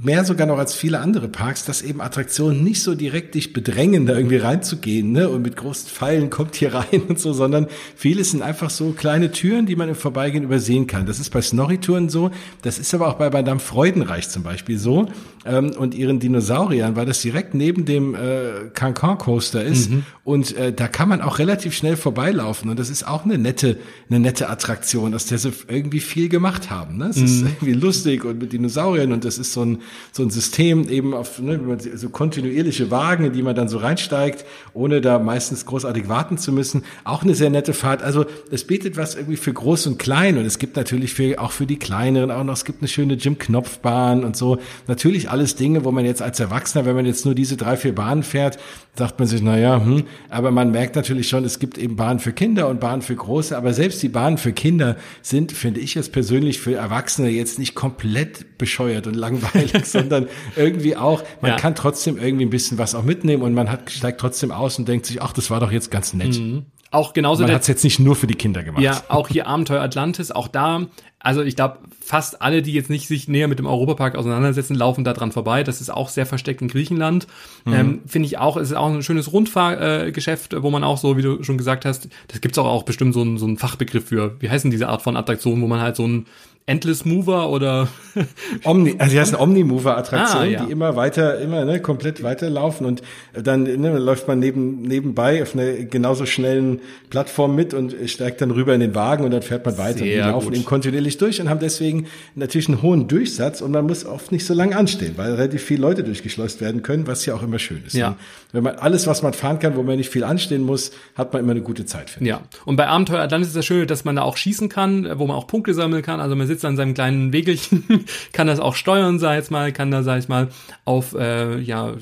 mehr sogar noch als viele andere Parks, dass eben Attraktionen nicht so direkt dich bedrängen, da irgendwie reinzugehen, ne? Und mit großen Pfeilen kommt hier rein und so, sondern vieles sind einfach so kleine Türen, die man im Vorbeigehen übersehen kann. Das ist bei Snorri-Touren so. Das ist aber auch bei Madame Freudenreich zum Beispiel so. Ähm, und ihren Dinosauriern, weil das direkt neben dem äh, Cancan Coaster ist. Mhm. Und äh, da kann man auch relativ schnell vorbeilaufen. Und das ist auch eine nette, eine nette Attraktion, dass der so irgendwie irgendwie viel gemacht haben. Ne? Es mhm. ist irgendwie lustig und mit Dinosauriern und das ist so ein, so ein System eben auf ne, so kontinuierliche Wagen, in die man dann so reinsteigt, ohne da meistens großartig warten zu müssen. Auch eine sehr nette Fahrt. Also es bietet was irgendwie für groß und klein und es gibt natürlich für, auch für die kleineren auch noch, es gibt eine schöne Jim-Knopf-Bahn und so. Natürlich alles Dinge, wo man jetzt als Erwachsener, wenn man jetzt nur diese drei, vier Bahnen fährt, sagt man sich, na ja, hm, aber man merkt natürlich schon, es gibt eben Bahnen für Kinder und Bahnen für Große, aber selbst die Bahnen für Kinder sind, finde ich jetzt persönlich für Erwachsene jetzt nicht komplett bescheuert und langweilig, sondern irgendwie auch, man ja. kann trotzdem irgendwie ein bisschen was auch mitnehmen und man hat, steigt trotzdem aus und denkt sich, ach, das war doch jetzt ganz nett. Mhm auch genauso. Man hat es jetzt nicht nur für die Kinder gemacht. Ja, auch hier Abenteuer Atlantis, auch da, also ich glaube, fast alle, die jetzt nicht sich näher mit dem Europapark auseinandersetzen, laufen da dran vorbei. Das ist auch sehr versteckt in Griechenland. Mhm. Ähm, Finde ich auch, es ist auch ein schönes Rundfahrgeschäft, äh, wo man auch so, wie du schon gesagt hast, das gibt's auch, auch bestimmt so einen, so einen Fachbegriff für. Wie heißen diese Art von Attraktionen, wo man halt so ein Endless Mover oder Omni, also die heißen Omni-Mover-Attraktionen, Ah, ja. die immer weiter, immer ne, komplett weiterlaufen und dann ne, läuft man neben, nebenbei auf einer genauso schnellen Plattform mit und steigt dann rüber in den Wagen und dann fährt man weiter. und die Sehr laufen gut. eben kontinuierlich durch und haben deswegen natürlich einen hohen Durchsatz und man muss oft nicht so lange anstehen, weil relativ viele Leute durchgeschleust werden können, was ja auch immer schön ist. Ja. Und wenn man alles, was man fahren kann, wo man nicht viel anstehen muss, hat man immer eine gute Zeit. finde ich. Ja, und bei Abenteuer Atlantis ist das Schöne, dass man da auch schießen kann, wo man auch Punkte sammeln kann. Also man sitzt an seinem kleinen Wegelchen, kann das auch steuern, sag ich mal, kann da, sag ich mal, auf, äh, ja,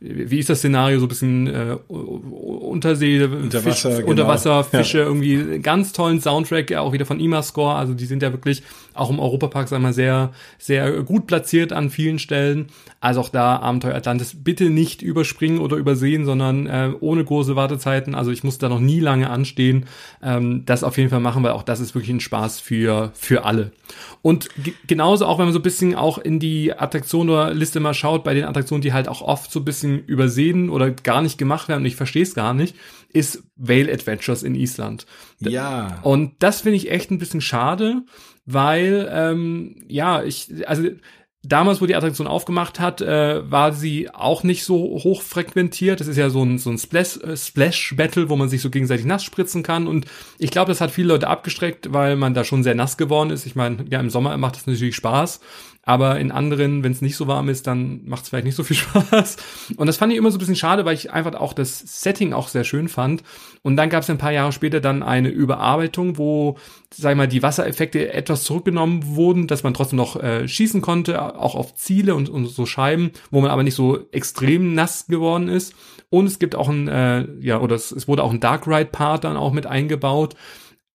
wie ist das Szenario, so ein bisschen äh, Untersee, Unterwasser, Fisch, genau. Unterwasserfische, irgendwie einen ganz tollen Soundtrack, auch wieder von IMA-Score. Also die sind ja wirklich auch im Europapark, sag ich mal, sehr, sehr gut platziert an vielen Stellen. Also auch da Abenteuer Atlantis bitte nicht überspringen oder übersehen, sondern äh, ohne große Wartezeiten. Also ich muss da noch nie lange anstehen. Ähm, das auf jeden Fall machen, weil auch das ist wirklich ein Spaß für, für alle. Und ge- genauso auch, wenn man so ein bisschen auch in die Attraktion oder Liste mal schaut, bei den Attraktionen, die halt auch oft so ein bisschen übersehen oder gar nicht gemacht werden, und ich verstehe es gar nicht, ist Whale Adventures in Island. Ja. Und das finde ich echt ein bisschen schade, weil, ähm, ja, ich, also damals, wo die Attraktion aufgemacht hat, äh, war sie auch nicht so hoch frequentiert. Das ist ja so ein, so ein Splash, äh, Splash-Battle, wo man sich so gegenseitig nass spritzen kann. Und ich glaube, das hat viele Leute abgestreckt, weil man da schon sehr nass geworden ist. Ich meine, ja, im Sommer macht das natürlich Spaß. Aber in anderen, wenn es nicht so warm ist, dann macht es vielleicht nicht so viel Spaß. Und das fand ich immer so ein bisschen schade, weil ich einfach auch das Setting auch sehr schön fand. Und dann gab es ein paar Jahre später dann eine Überarbeitung, wo, sag ich mal, die Wassereffekte etwas zurückgenommen wurden, dass man trotzdem noch äh, schießen konnte, auch auf Ziele und, und so Scheiben, wo man aber nicht so extrem nass geworden ist. Und es gibt auch ein, äh, ja, oder es, es wurde auch ein Dark Ride Part dann auch mit eingebaut.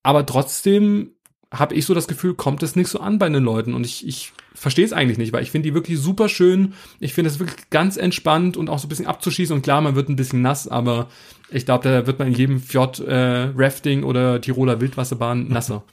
Aber trotzdem habe ich so das Gefühl, kommt es nicht so an bei den Leuten. Und ich, ich verstehe es eigentlich nicht, weil ich finde die wirklich super schön. Ich finde es wirklich ganz entspannt und auch so ein bisschen abzuschießen. Und klar, man wird ein bisschen nass, aber ich glaube, da wird man in jedem Fjord äh, Rafting oder Tiroler Wildwasserbahn nasser.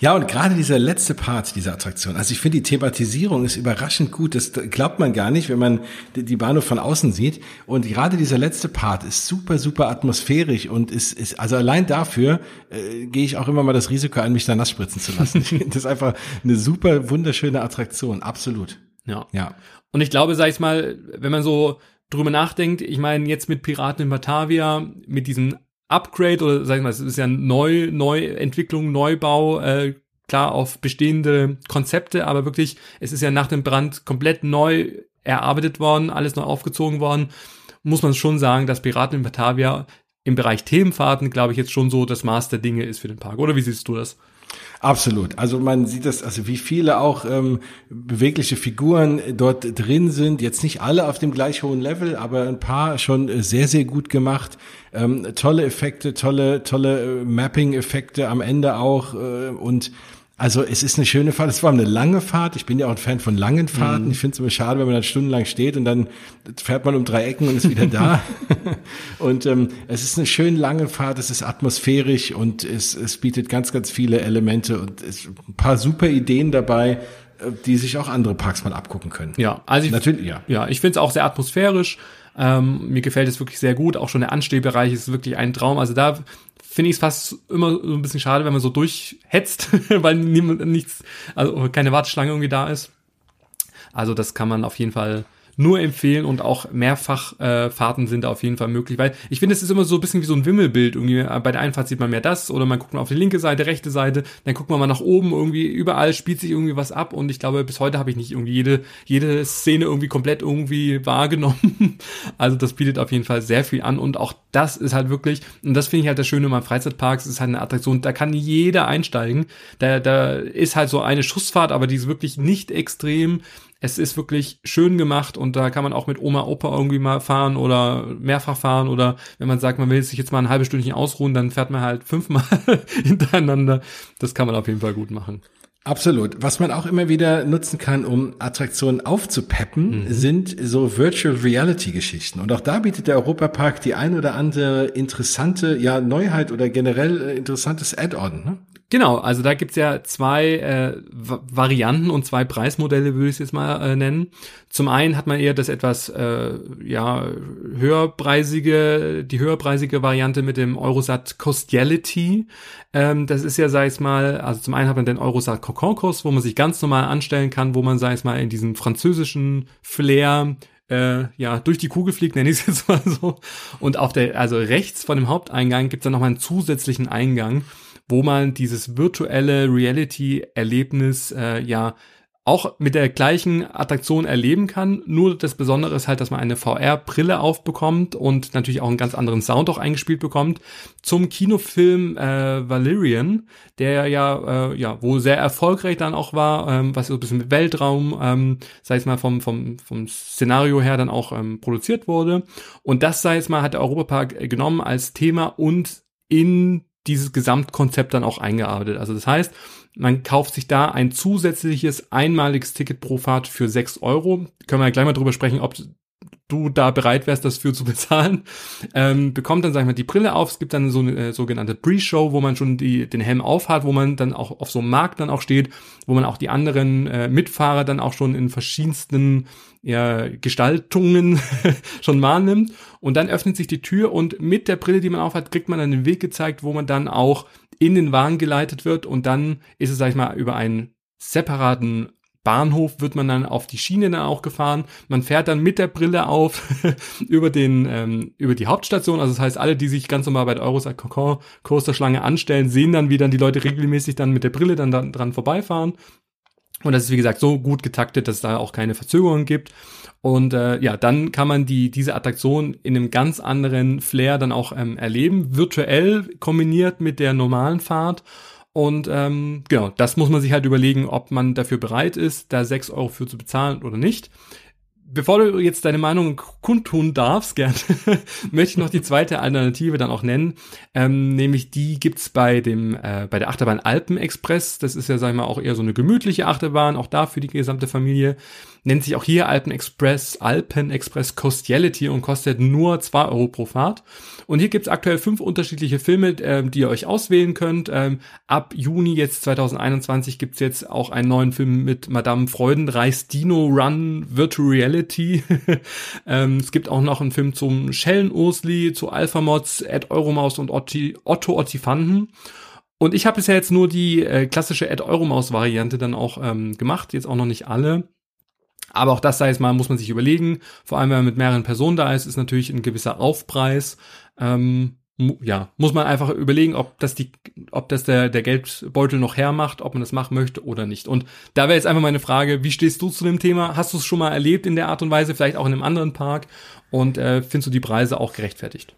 Ja, und gerade dieser letzte Part dieser Attraktion, also ich finde die Thematisierung ist überraschend gut, das glaubt man gar nicht, wenn man die Bahnhof von außen sieht und gerade dieser letzte Part ist super, super atmosphärisch und ist, ist also allein dafür äh, gehe ich auch immer mal das Risiko ein, mich da nass spritzen zu lassen. Das ist einfach eine super, wunderschöne Attraktion, absolut. Ja. Ja. Und ich glaube, sag ich mal, wenn man so drüber nachdenkt, ich meine, jetzt mit Piraten in Batavia, mit diesem Upgrade oder sag ich mal, es ist ja Neu, Neuentwicklung, Neubau, äh, klar auf bestehende Konzepte, aber wirklich, es ist ja nach dem Brand komplett neu erarbeitet worden, alles neu aufgezogen worden, muss man schon sagen, dass Piraten in Batavia im Bereich Themenfahrten, glaube ich, jetzt schon so das Maß der Dinge ist für den Park. Oder wie siehst du das? Absolut. Also man sieht das, also wie viele auch ähm, bewegliche Figuren dort drin sind. Jetzt nicht alle auf dem gleich hohen Level, aber ein paar schon äh, sehr, sehr gut gemacht. Ähm, tolle Effekte, tolle, tolle äh, Mapping-Effekte am Ende auch. Äh, und also es ist eine schöne Fahrt. Es war eine lange Fahrt. Ich bin ja auch ein Fan von langen Fahrten. Ich finde es immer schade, wenn man dann stundenlang steht und dann fährt man um drei Ecken und ist wieder da. und ähm, es ist eine schön lange Fahrt. Es ist atmosphärisch und es, es bietet ganz, ganz viele Elemente und es ein paar super Ideen dabei, äh, die sich auch andere Parks mal abgucken können. Ja, also ich, Natürlich, ja. Ja, ich finde es auch sehr atmosphärisch. Ähm, mir gefällt es wirklich sehr gut. Auch schon der Anstehbereich ist wirklich ein Traum. Also da finde ich es fast immer so ein bisschen schade, wenn man so durchhetzt, weil niemand nichts, also keine Warteschlange irgendwie da ist. Also das kann man auf jeden Fall nur empfehlen und auch mehrfach äh, sind auf jeden Fall möglich, weil ich finde, es ist immer so ein bisschen wie so ein Wimmelbild irgendwie. Bei der einen Fahrt sieht man mehr das oder man guckt mal auf die linke Seite, rechte Seite, dann guckt man mal nach oben, irgendwie überall spielt sich irgendwie was ab und ich glaube, bis heute habe ich nicht irgendwie jede, jede Szene irgendwie komplett irgendwie wahrgenommen. Also das bietet auf jeden Fall sehr viel an und auch das ist halt wirklich, und das finde ich halt das Schöne beim Freizeitparks, ist halt eine Attraktion, da kann jeder einsteigen. Da, da ist halt so eine Schussfahrt, aber die ist wirklich nicht extrem. Es ist wirklich schön gemacht und da kann man auch mit Oma, Opa irgendwie mal fahren oder mehrfach fahren oder wenn man sagt, man will sich jetzt mal ein halbes Stündchen ausruhen, dann fährt man halt fünfmal hintereinander. Das kann man auf jeden Fall gut machen. Absolut. Was man auch immer wieder nutzen kann, um Attraktionen aufzupeppen, sind so Virtual Reality Geschichten. Und auch da bietet der Europapark die ein oder andere interessante, ja, Neuheit oder generell äh, interessantes Add-on. Ne? Genau, also da gibt's ja zwei äh, Varianten und zwei Preismodelle, würde ich es jetzt mal äh, nennen. Zum einen hat man eher das etwas äh, ja höherpreisige, die höherpreisige Variante mit dem Eurosat Costiality. Ähm, das ist ja, sag ich mal, also zum einen hat man den Eurosat Concours, wo man sich ganz normal anstellen kann, wo man, sag ich mal, in diesem französischen Flair äh, ja, durch die Kugel fliegt, nenne ich es jetzt mal so. Und auf der, also rechts von dem Haupteingang gibt's dann nochmal einen zusätzlichen Eingang, wo man dieses virtuelle Reality-Erlebnis äh, ja auch mit der gleichen Attraktion erleben kann. Nur das Besondere ist halt, dass man eine VR-Brille aufbekommt und natürlich auch einen ganz anderen Sound auch eingespielt bekommt. Zum Kinofilm äh, Valerian, der ja, äh, ja wohl sehr erfolgreich dann auch war, ähm, was so ein bisschen mit Weltraum, ähm, sei es mal vom, vom, vom Szenario her dann auch ähm, produziert wurde. Und das, sei es mal, hat der Europapark genommen als Thema und in dieses Gesamtkonzept dann auch eingearbeitet. Also das heißt, man kauft sich da ein zusätzliches einmaliges Ticket pro Fahrt für sechs Euro. Können wir ja gleich mal drüber sprechen, ob du da bereit wärst, das für zu bezahlen. Ähm, bekommt dann, sag ich mal, die Brille auf. Es gibt dann so eine äh, sogenannte Pre-Show, wo man schon die, den Helm aufhat, wo man dann auch auf so einem Markt dann auch steht, wo man auch die anderen äh, Mitfahrer dann auch schon in verschiedensten ja, Gestaltungen schon wahrnimmt. Und dann öffnet sich die Tür und mit der Brille, die man aufhat, kriegt man dann den Weg gezeigt, wo man dann auch in den Wagen geleitet wird und dann ist es, sag ich mal, über einen separaten Bahnhof wird man dann auf die Schiene dann auch gefahren. Man fährt dann mit der Brille auf über den ähm, über die Hauptstation. Also das heißt, alle, die sich ganz normal bei der Eurosat Coaster Schlange anstellen, sehen dann, wie dann die Leute regelmäßig dann mit der Brille dann, dann dran vorbeifahren. Und das ist wie gesagt so gut getaktet, dass es da auch keine Verzögerungen gibt. Und äh, ja, dann kann man die diese Attraktion in einem ganz anderen Flair dann auch ähm, erleben, virtuell kombiniert mit der normalen Fahrt. Und ähm, genau, das muss man sich halt überlegen, ob man dafür bereit ist, da sechs Euro für zu bezahlen oder nicht bevor du jetzt deine Meinung kundtun darfst, gern, möchte ich noch die zweite Alternative dann auch nennen. Ähm, nämlich die gibt's bei dem äh, bei der Achterbahn Alpen Express. Das ist ja, sag ich mal, auch eher so eine gemütliche Achterbahn, auch da für die gesamte Familie. Nennt sich auch hier Alpen Express, Alpen Express Costiality und kostet nur zwei Euro pro Fahrt. Und hier gibt's aktuell fünf unterschiedliche Filme, ähm, die ihr euch auswählen könnt. Ähm, ab Juni jetzt 2021 gibt's jetzt auch einen neuen Film mit Madame Freudenreichs Dino Run Virtual Reality. ähm, es gibt auch noch einen Film zum Schellen Ursli, zu Alpha Mods, Ed Euromaus und Otti, Otto Ottifanten. Und ich habe bisher jetzt nur die äh, klassische Ed Euromaus Variante dann auch ähm, gemacht, jetzt auch noch nicht alle. Aber auch das sei es mal, muss man sich überlegen. Vor allem, wenn man mit mehreren Personen da ist, ist natürlich ein gewisser Aufpreis. Ähm, ja, muss man einfach überlegen, ob das die, ob das der, der Geldbeutel noch hermacht, ob man das machen möchte oder nicht. Und da wäre jetzt einfach meine Frage, wie stehst du zu dem Thema? Hast du es schon mal erlebt in der Art und Weise, vielleicht auch in einem anderen Park? Und äh, findest du die Preise auch gerechtfertigt?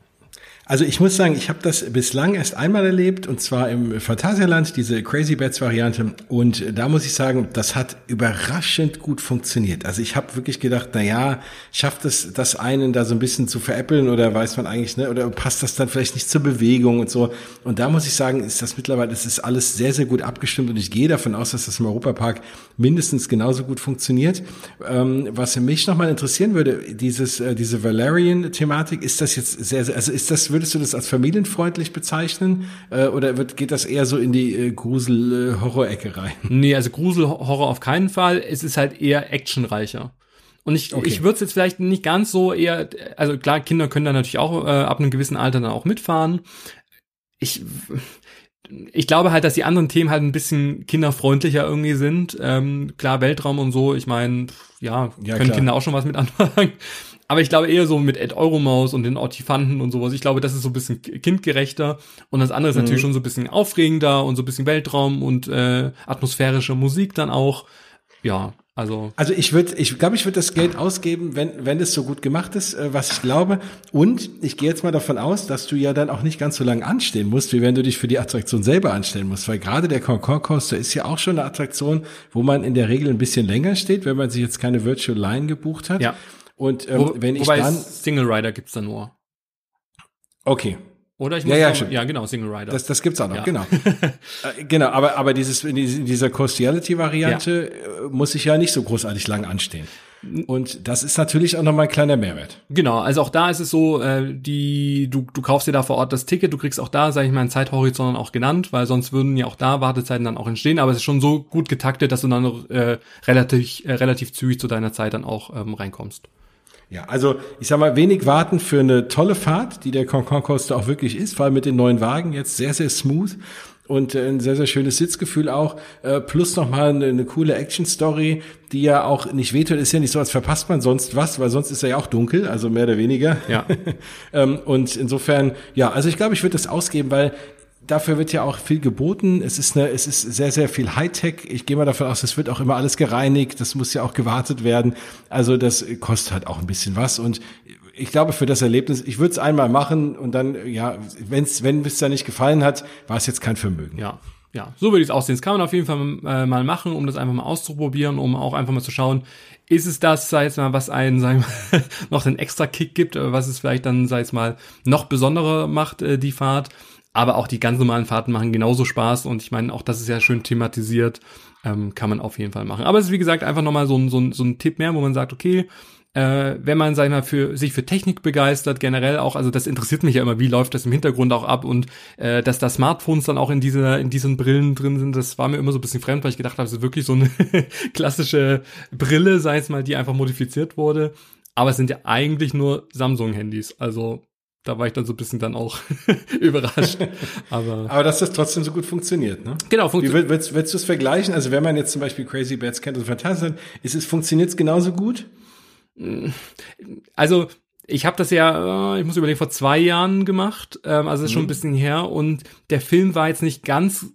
Also ich muss sagen, ich habe das bislang erst einmal erlebt und zwar im Phantasialand, diese Crazy Bats Variante und da muss ich sagen, das hat überraschend gut funktioniert. Also ich habe wirklich gedacht, na ja, schafft es das einen da so ein bisschen zu veräppeln oder weiß man eigentlich, ne, oder passt das dann vielleicht nicht zur Bewegung und so. Und da muss ich sagen, ist das mittlerweile, das ist alles sehr, sehr gut abgestimmt und ich gehe davon aus, dass das im Europapark mindestens genauso gut funktioniert. Ähm, was mich nochmal interessieren würde, dieses, äh, diese Valerian-Thematik, ist das jetzt sehr, sehr, also ist das, würdest du das als familienfreundlich bezeichnen äh, oder wird, geht das eher so in die äh, Grusel-Horror-Ecke rein? Nee, also Grusel-Horror auf keinen Fall. Es ist halt eher actionreicher. Und ich, okay. ich würde es jetzt vielleicht nicht ganz so eher, also klar, Kinder können da natürlich auch äh, ab einem gewissen Alter dann auch mitfahren. Ich, ich glaube halt, dass die anderen Themen halt ein bisschen kinderfreundlicher irgendwie sind. Ähm, klar, Weltraum und so, ich meine, ja, ja, können klar. Kinder auch schon was mit anfangen. Aber ich glaube eher so mit Ed Euromaus und den Ortifanten und sowas. Ich glaube, das ist so ein bisschen kindgerechter. Und das andere ist mhm. natürlich schon so ein bisschen aufregender und so ein bisschen Weltraum und äh, atmosphärische Musik dann auch. Ja, also. Also ich würde, ich glaube, ich würde das Geld ausgeben, wenn, wenn es so gut gemacht ist, äh, was ich glaube. Und ich gehe jetzt mal davon aus, dass du ja dann auch nicht ganz so lange anstehen musst, wie wenn du dich für die Attraktion selber anstellen musst. Weil gerade der Concord Coaster ist ja auch schon eine Attraktion, wo man in der Regel ein bisschen länger steht, wenn man sich jetzt keine Virtual Line gebucht hat. Ja. Und ähm, Wo, wenn ich dann Single Rider gibt's da nur. Okay. Oder ich muss ja, ja, sagen, ja, genau, Single Rider. Das, das gibt's auch noch, ja. genau. äh, genau, aber, aber dieses, in dieser Costiality-Variante ja. Äh, muss ich ja nicht so großartig lang anstehen. Und das ist natürlich auch nochmal ein kleiner Mehrwert. Genau, also auch da ist es so, äh, die, du, du kaufst dir da vor Ort das Ticket, du kriegst auch da, sage ich mal, einen Zeithorizont auch genannt, weil sonst würden ja auch da Wartezeiten dann auch entstehen, aber es ist schon so gut getaktet, dass du dann äh, relativ, äh, relativ zügig zu deiner Zeit dann auch ähm, reinkommst. Ja, also ich sag mal, wenig warten für eine tolle Fahrt, die der Concon Coaster auch wirklich ist, vor allem mit den neuen Wagen jetzt sehr, sehr smooth und ein sehr, sehr schönes Sitzgefühl auch, äh, plus nochmal eine, eine coole Action-Story, die ja auch nicht wehtut, ist ja nicht so, als verpasst man sonst was, weil sonst ist er ja auch dunkel, also mehr oder weniger. Ja. ähm, und insofern, ja, also ich glaube, ich würde das ausgeben, weil dafür wird ja auch viel geboten. Es ist eine, es ist sehr, sehr viel Hightech. Ich gehe mal davon aus, es wird auch immer alles gereinigt. Das muss ja auch gewartet werden. Also das kostet halt auch ein bisschen was. Und ich glaube, für das Erlebnis, ich würde es einmal machen und dann, ja, wenn's, wenn es da nicht gefallen hat, war es jetzt kein Vermögen. Ja. Ja, so würde ich es aussehen. Das kann man auf jeden Fall äh, mal machen, um das einfach mal auszuprobieren, um auch einfach mal zu schauen, ist es das, sei es mal, was einen, sagen wir noch den extra Kick gibt, was es vielleicht dann, sei es mal, noch besonderer macht, äh, die Fahrt. Aber auch die ganz normalen Fahrten machen genauso Spaß und ich meine, auch das ist ja schön thematisiert, ähm, kann man auf jeden Fall machen. Aber es ist wie gesagt einfach nochmal so ein, so, ein, so ein Tipp mehr, wo man sagt, okay, äh, wenn man, sag ich mal, für sich für Technik begeistert, generell auch, also das interessiert mich ja immer, wie läuft das im Hintergrund auch ab und äh, dass da Smartphones dann auch in dieser, in diesen Brillen drin sind, das war mir immer so ein bisschen fremd, weil ich gedacht habe, es ist wirklich so eine klassische Brille, sei es mal, die einfach modifiziert wurde. Aber es sind ja eigentlich nur Samsung-Handys. Also da war ich dann so ein bisschen dann auch überrascht. Aber, Aber dass das trotzdem so gut funktioniert, ne? Genau, funktioniert. Willst, willst du es vergleichen? Also wenn man jetzt zum Beispiel Crazy Bats kennt und Fantasien, ist es, funktioniert es genauso gut? Also ich habe das ja, äh, ich muss überlegen, vor zwei Jahren gemacht. Ähm, also ist schon ein mhm. bisschen her und der Film war jetzt nicht ganz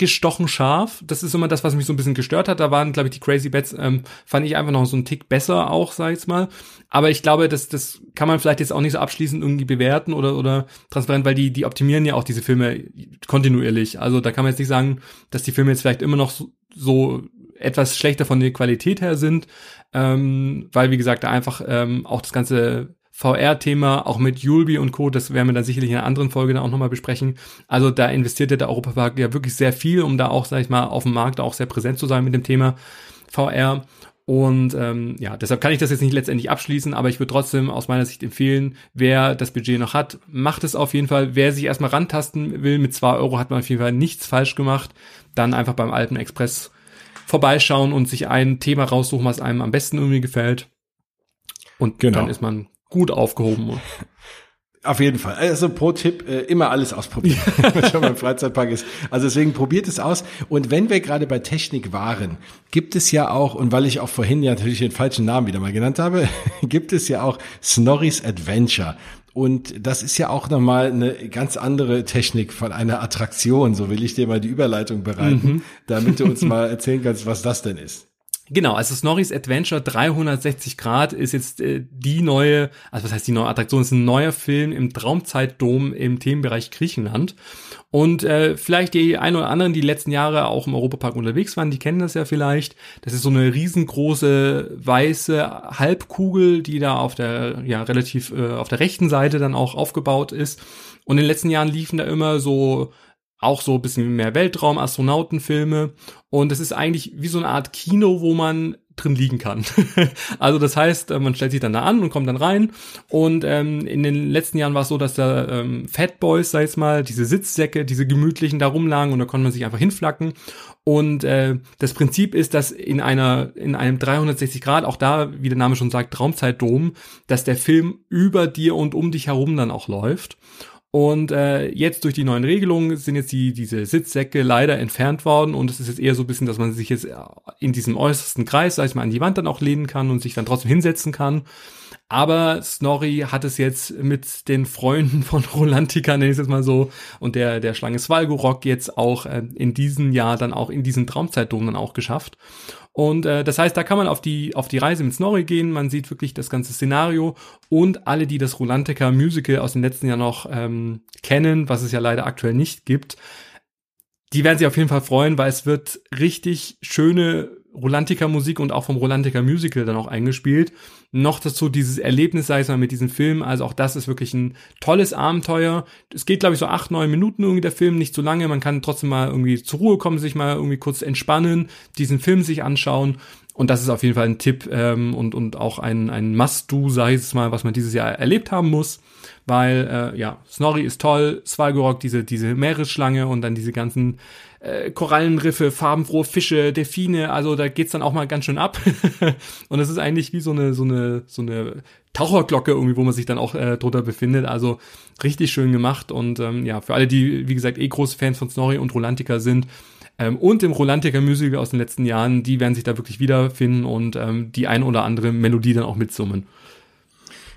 gestochen scharf. Das ist immer das, was mich so ein bisschen gestört hat. Da waren, glaube ich, die Crazy Bats, ähm, fand ich einfach noch so einen Tick besser auch, sag ich mal. Aber ich glaube, das, das kann man vielleicht jetzt auch nicht so abschließend irgendwie bewerten oder, oder transparent, weil die, die optimieren ja auch diese Filme kontinuierlich. Also da kann man jetzt nicht sagen, dass die Filme jetzt vielleicht immer noch so, so etwas schlechter von der Qualität her sind, ähm, weil wie gesagt, da einfach ähm, auch das ganze VR-Thema, auch mit Julbi und Co., das werden wir dann sicherlich in einer anderen Folge dann auch nochmal besprechen. Also da investiert der Europapark ja wirklich sehr viel, um da auch, sag ich mal, auf dem Markt auch sehr präsent zu sein mit dem Thema VR. Und ähm, ja, deshalb kann ich das jetzt nicht letztendlich abschließen, aber ich würde trotzdem aus meiner Sicht empfehlen, wer das Budget noch hat, macht es auf jeden Fall. Wer sich erstmal rantasten will, mit zwei Euro hat man auf jeden Fall nichts falsch gemacht. Dann einfach beim Alpen Express vorbeischauen und sich ein Thema raussuchen, was einem am besten irgendwie gefällt. Und genau. dann ist man gut aufgehoben. Auf jeden Fall. Also pro Tipp, äh, immer alles ausprobieren, wenn schon beim Freizeitpark ist. Also deswegen probiert es aus. Und wenn wir gerade bei Technik waren, gibt es ja auch, und weil ich auch vorhin ja natürlich den falschen Namen wieder mal genannt habe, gibt es ja auch Snorri's Adventure. Und das ist ja auch nochmal eine ganz andere Technik von einer Attraktion. So will ich dir mal die Überleitung bereiten, mhm. damit du uns mal erzählen kannst, was das denn ist. Genau, also Snorri's Adventure 360 Grad ist jetzt äh, die neue, also was heißt die neue Attraktion, ist ein neuer Film im Traumzeitdom im Themenbereich Griechenland. Und äh, vielleicht die ein oder anderen, die letzten Jahre auch im Europapark unterwegs waren, die kennen das ja vielleicht. Das ist so eine riesengroße weiße Halbkugel, die da auf der, ja, relativ äh, auf der rechten Seite dann auch aufgebaut ist. Und in den letzten Jahren liefen da immer so auch so ein bisschen mehr Weltraum, Astronautenfilme. Und es ist eigentlich wie so eine Art Kino, wo man drin liegen kann. also das heißt, äh, man stellt sich dann da an und kommt dann rein. Und ähm, in den letzten Jahren war es so, dass da ähm, Fat Boys, sag ich mal, diese Sitzsäcke, diese gemütlichen da rumlagen und da konnte man sich einfach hinflacken. Und äh, das Prinzip ist, dass in einer in einem 360 Grad, auch da, wie der Name schon sagt, Traumzeitdom, dass der Film über dir und um dich herum dann auch läuft. Und äh, jetzt durch die neuen Regelungen sind jetzt die diese Sitzsäcke leider entfernt worden und es ist jetzt eher so ein bisschen, dass man sich jetzt in diesem äußersten Kreis, sag ich mal, an die Wand dann auch lehnen kann und sich dann trotzdem hinsetzen kann. Aber Snorri hat es jetzt mit den Freunden von Rolantica, nenne ich es jetzt mal so, und der, der Schlange Svalgorok jetzt auch äh, in diesem Jahr dann auch in diesen Traumzeitdom dann auch geschafft. Und äh, das heißt, da kann man auf die, auf die Reise mit Snorri gehen. Man sieht wirklich das ganze Szenario und alle, die das Rolantica Musical aus dem letzten Jahr noch ähm, kennen, was es ja leider aktuell nicht gibt, die werden sich auf jeden Fall freuen, weil es wird richtig schöne Rolantica Musik und auch vom Rolantica Musical dann auch eingespielt. Noch dazu dieses Erlebnis, sei es mal mit diesem Film. Also auch das ist wirklich ein tolles Abenteuer. Es geht, glaube ich, so acht, neun Minuten irgendwie der Film, nicht so lange. Man kann trotzdem mal irgendwie zur Ruhe kommen, sich mal irgendwie kurz entspannen, diesen Film sich anschauen. Und das ist auf jeden Fall ein Tipp ähm, und, und auch ein, ein Must-Do, ich es mal, was man dieses Jahr erlebt haben muss. Weil, äh, ja, Snorri ist toll, Svalgorok, diese, diese Meeresschlange und dann diese ganzen äh, Korallenriffe, farbenfrohe Fische, Delfine, also da geht's dann auch mal ganz schön ab. und es ist eigentlich wie so eine, so eine, so eine Taucherglocke irgendwie, wo man sich dann auch äh, drunter befindet. Also richtig schön gemacht und ähm, ja, für alle, die, wie gesagt, eh große Fans von Snorri und Rolantica sind, ähm, und im Rolantica Musical aus den letzten Jahren, die werden sich da wirklich wiederfinden und ähm, die ein oder andere Melodie dann auch mitsummen.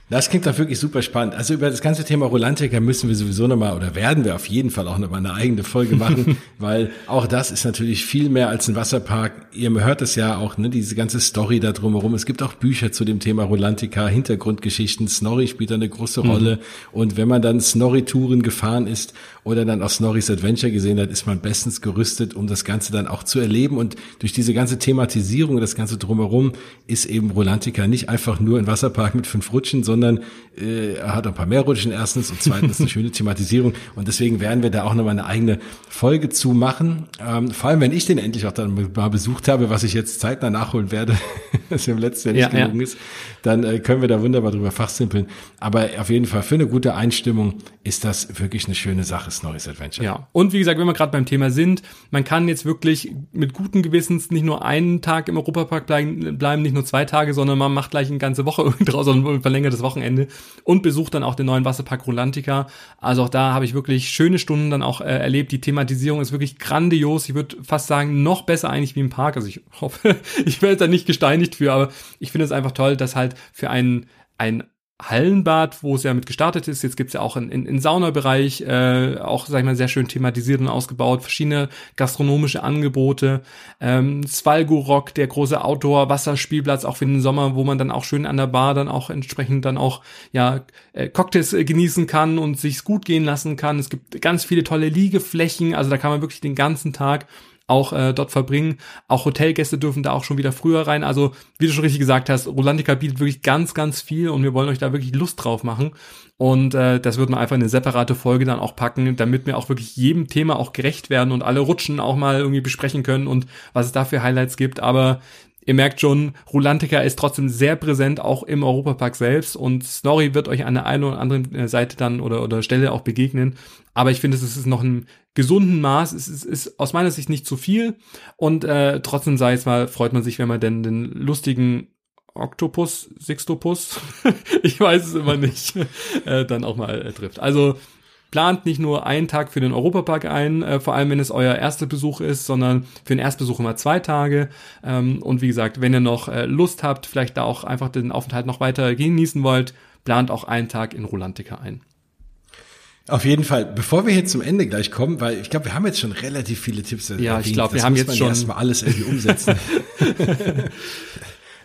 Das klingt doch wirklich super spannend. Also über das ganze Thema Rolantica müssen wir sowieso nochmal oder werden wir auf jeden Fall auch nochmal eine eigene Folge machen, weil auch das ist natürlich viel mehr als ein Wasserpark. Ihr hört es ja auch, ne, diese ganze Story da drumherum. Es gibt auch Bücher zu dem Thema Rolantica, Hintergrundgeschichten. Snorri spielt da eine große mhm. Rolle. Mhm. Und wenn man dann Snorri-Touren gefahren ist oder dann auch Snorris Adventure gesehen hat, ist man bestens gerüstet, um das Ganze dann auch zu erleben. Und durch diese ganze Thematisierung, das ganze drumherum, ist eben Rolantica nicht einfach nur ein Wasserpark mit fünf Rutschen, sondern äh, er hat ein paar mehr Rutschen erstens und zweitens eine schöne Thematisierung. Und deswegen werden wir da auch nochmal eine eigene Folge zu machen. Ähm, vor allem, wenn ich den endlich auch dann mal besucht habe, was ich jetzt zeitnah nachholen werde, dass im letzten Jahr nicht ja, gelungen ja. ist, dann äh, können wir da wunderbar drüber fachsimpeln. Aber auf jeden Fall für eine gute Einstimmung ist das wirklich eine schöne Sache, Snorri's Adventure. Ja, und wie gesagt, wenn wir gerade beim Thema sind, man kann jetzt wirklich mit guten Gewissens nicht nur einen Tag im Europapark bleiben, bleiben nicht nur zwei Tage, sondern man macht gleich eine ganze Woche draus und ein verlängertes Wochenende und besucht dann auch den neuen Wasserpark Rolantica. Also auch da habe ich wirklich schöne Stunden dann auch äh, erlebt. Die Thematisierung ist wirklich grandios. Ich würde fast sagen, noch besser eigentlich wie im Park. Also ich hoffe, ich werde da nicht gesteinigt für, aber ich finde es einfach toll, dass halt für einen ein Hallenbad, wo es ja mit gestartet ist. Jetzt gibt's ja auch einen in, in Saunabereich, äh, auch, sag ich mal, sehr schön thematisiert und ausgebaut, verschiedene gastronomische Angebote. Ähm, Svalgorok, der große Outdoor-Wasserspielplatz, auch für den Sommer, wo man dann auch schön an der Bar dann auch entsprechend dann auch, ja, äh, Cocktails äh, genießen kann und sich's gut gehen lassen kann. Es gibt ganz viele tolle Liegeflächen, also da kann man wirklich den ganzen Tag auch äh, dort verbringen. Auch Hotelgäste dürfen da auch schon wieder früher rein. Also, wie du schon richtig gesagt hast, Rolandica bietet wirklich ganz, ganz viel und wir wollen euch da wirklich Lust drauf machen. Und äh, das wird man einfach in eine separate Folge dann auch packen, damit wir auch wirklich jedem Thema auch gerecht werden und alle Rutschen auch mal irgendwie besprechen können und was es da für Highlights gibt. Aber ihr merkt schon, Rulantica ist trotzdem sehr präsent, auch im Europapark selbst und Snorri wird euch an der einen oder anderen äh, Seite dann oder, oder Stelle auch begegnen. Aber ich finde, es ist noch ein gesunden Maß. Es ist, ist aus meiner Sicht nicht zu viel und äh, trotzdem sei es mal, freut man sich, wenn man denn den lustigen Oktopus, Sixtopus, ich weiß es immer nicht, äh, dann auch mal äh, trifft. Also plant nicht nur einen Tag für den Europapark ein, äh, vor allem wenn es euer erster Besuch ist, sondern für den Erstbesuch immer zwei Tage. Ähm, und wie gesagt, wenn ihr noch äh, Lust habt, vielleicht da auch einfach den Aufenthalt noch weiter genießen wollt, plant auch einen Tag in Rolantica ein. Auf jeden Fall. Bevor wir hier zum Ende gleich kommen, weil ich glaube, wir haben jetzt schon relativ viele Tipps. Ja, ich glaube, wir haben jetzt schon erstmal alles irgendwie umsetzen.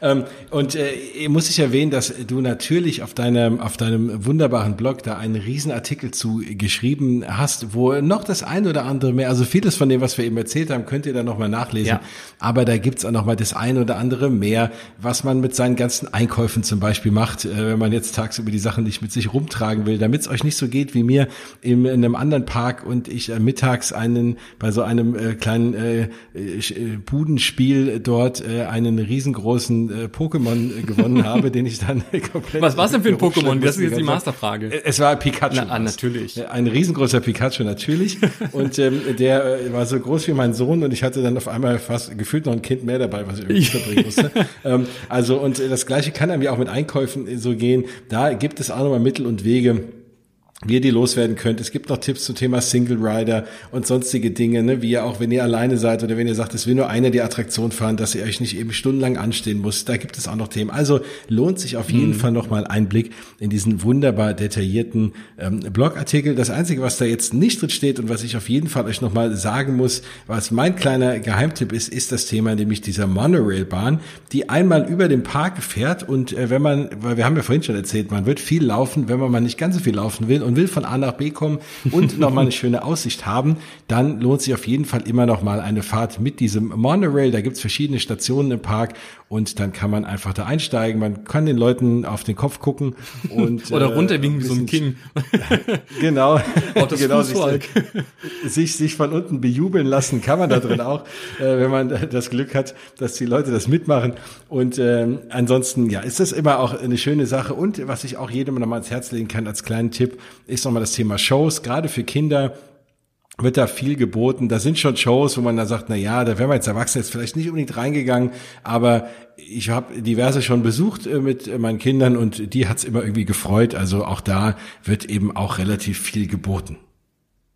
Ähm, und äh, muss ich erwähnen, dass du natürlich auf deinem, auf deinem wunderbaren Blog da einen Riesenartikel zu geschrieben hast, wo noch das eine oder andere mehr, also vieles von dem, was wir eben erzählt haben, könnt ihr da nochmal nachlesen. Ja. Aber da gibt's auch nochmal das eine oder andere mehr, was man mit seinen ganzen Einkäufen zum Beispiel macht, äh, wenn man jetzt tagsüber die Sachen nicht mit sich rumtragen will, damit es euch nicht so geht wie mir in, in einem anderen Park und ich äh, mittags einen bei so einem äh, kleinen äh, äh, Budenspiel dort einen riesengroßen äh, Pokémon gewonnen habe, den ich dann komplett. Was war's denn für ein Pokémon? Das ist jetzt die Masterfrage. Äh, es war Pikachu. Na, ah, natürlich. Ein riesengroßer Pikachu, natürlich. und ähm, der äh, war so groß wie mein Sohn und ich hatte dann auf einmal fast gefühlt noch ein Kind mehr dabei, was ich irgendwie verbringen musste. ähm, also und das Gleiche kann einem ja auch mit Einkäufen so gehen. Da gibt es auch nochmal Mittel und Wege wie ihr die loswerden könnt. Es gibt noch Tipps zum Thema Single Rider und sonstige Dinge, ne? wie ihr auch, wenn ihr alleine seid oder wenn ihr sagt, es will nur einer die Attraktion fahren, dass ihr euch nicht eben stundenlang anstehen muss. Da gibt es auch noch Themen. Also lohnt sich auf jeden mhm. Fall nochmal ein Blick in diesen wunderbar detaillierten ähm, Blogartikel. Das Einzige, was da jetzt nicht drin steht und was ich auf jeden Fall euch nochmal sagen muss, was mein kleiner Geheimtipp ist, ist das Thema nämlich dieser Monorail-Bahn, die einmal über den Park fährt und äh, wenn man, weil wir haben ja vorhin schon erzählt, man wird viel laufen, wenn man mal nicht ganz so viel laufen will und will von A nach B kommen und nochmal eine schöne Aussicht haben, dann lohnt sich auf jeden Fall immer noch mal eine Fahrt mit diesem Monorail. Da gibt's verschiedene Stationen im Park und dann kann man einfach da einsteigen. Man kann den Leuten auf den Kopf gucken und oder äh, runterwinken wie so ein King. genau, genau sich, sich, sich von unten bejubeln lassen kann man da drin auch, äh, wenn man das Glück hat, dass die Leute das mitmachen. Und ähm, ansonsten, ja, ist das immer auch eine schöne Sache. Und was ich auch jedem nochmal ans Herz legen kann als kleinen Tipp, ist nochmal das Thema Shows, gerade für Kinder wird da viel geboten. Da sind schon Shows, wo man da sagt, na ja, da wären wir als Erwachsene jetzt vielleicht nicht unbedingt reingegangen, aber ich habe diverse schon besucht äh, mit meinen Kindern und die hat's immer irgendwie gefreut. Also auch da wird eben auch relativ viel geboten.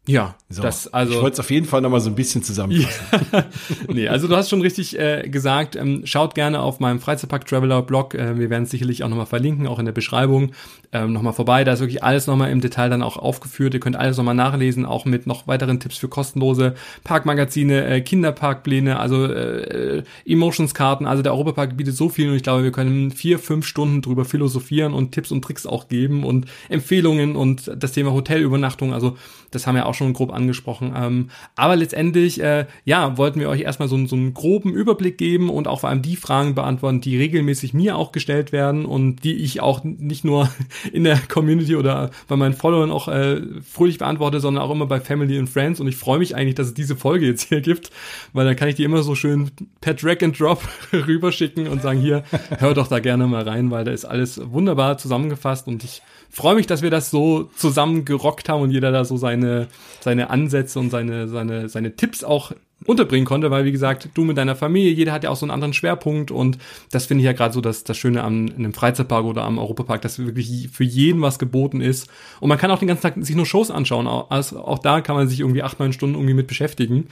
Ja, so, das also. Ich wollte es auf jeden Fall nochmal so ein bisschen zusammenfassen. Ja. nee, also du hast schon richtig äh, gesagt, ähm, schaut gerne auf meinem Freizeitpark Traveler Blog. Äh, wir werden es sicherlich auch nochmal verlinken, auch in der Beschreibung. Ähm, nochmal vorbei. Da ist wirklich alles nochmal im Detail dann auch aufgeführt. Ihr könnt alles nochmal nachlesen, auch mit noch weiteren Tipps für kostenlose Parkmagazine, äh, Kinderparkpläne, also äh, Emotionskarten. Also der Europapark bietet so viel und ich glaube, wir können vier, fünf Stunden drüber philosophieren und Tipps und Tricks auch geben und Empfehlungen und das Thema Hotelübernachtung. Also das haben wir auch schon grob angesprochen. Ähm, aber letztendlich, äh, ja, wollten wir euch erstmal so, so einen groben Überblick geben und auch vor allem die Fragen beantworten, die regelmäßig mir auch gestellt werden und die ich auch nicht nur in der Community oder bei meinen Followern auch äh, fröhlich beantworte, sondern auch immer bei Family and Friends. Und ich freue mich eigentlich, dass es diese Folge jetzt hier gibt, weil dann kann ich die immer so schön per Drag and Drop rüberschicken und sagen, hier, hör doch da gerne mal rein, weil da ist alles wunderbar zusammengefasst und ich freue mich, dass wir das so zusammen gerockt haben und jeder da so seine, seine Ansätze und seine, seine, seine Tipps auch unterbringen konnte, weil wie gesagt, du mit deiner Familie, jeder hat ja auch so einen anderen Schwerpunkt und das finde ich ja gerade so das, das Schöne am in einem Freizeitpark oder am Europapark, dass wirklich für jeden was geboten ist und man kann auch den ganzen Tag sich nur Shows anschauen, also auch da kann man sich irgendwie acht, neun Stunden irgendwie mit beschäftigen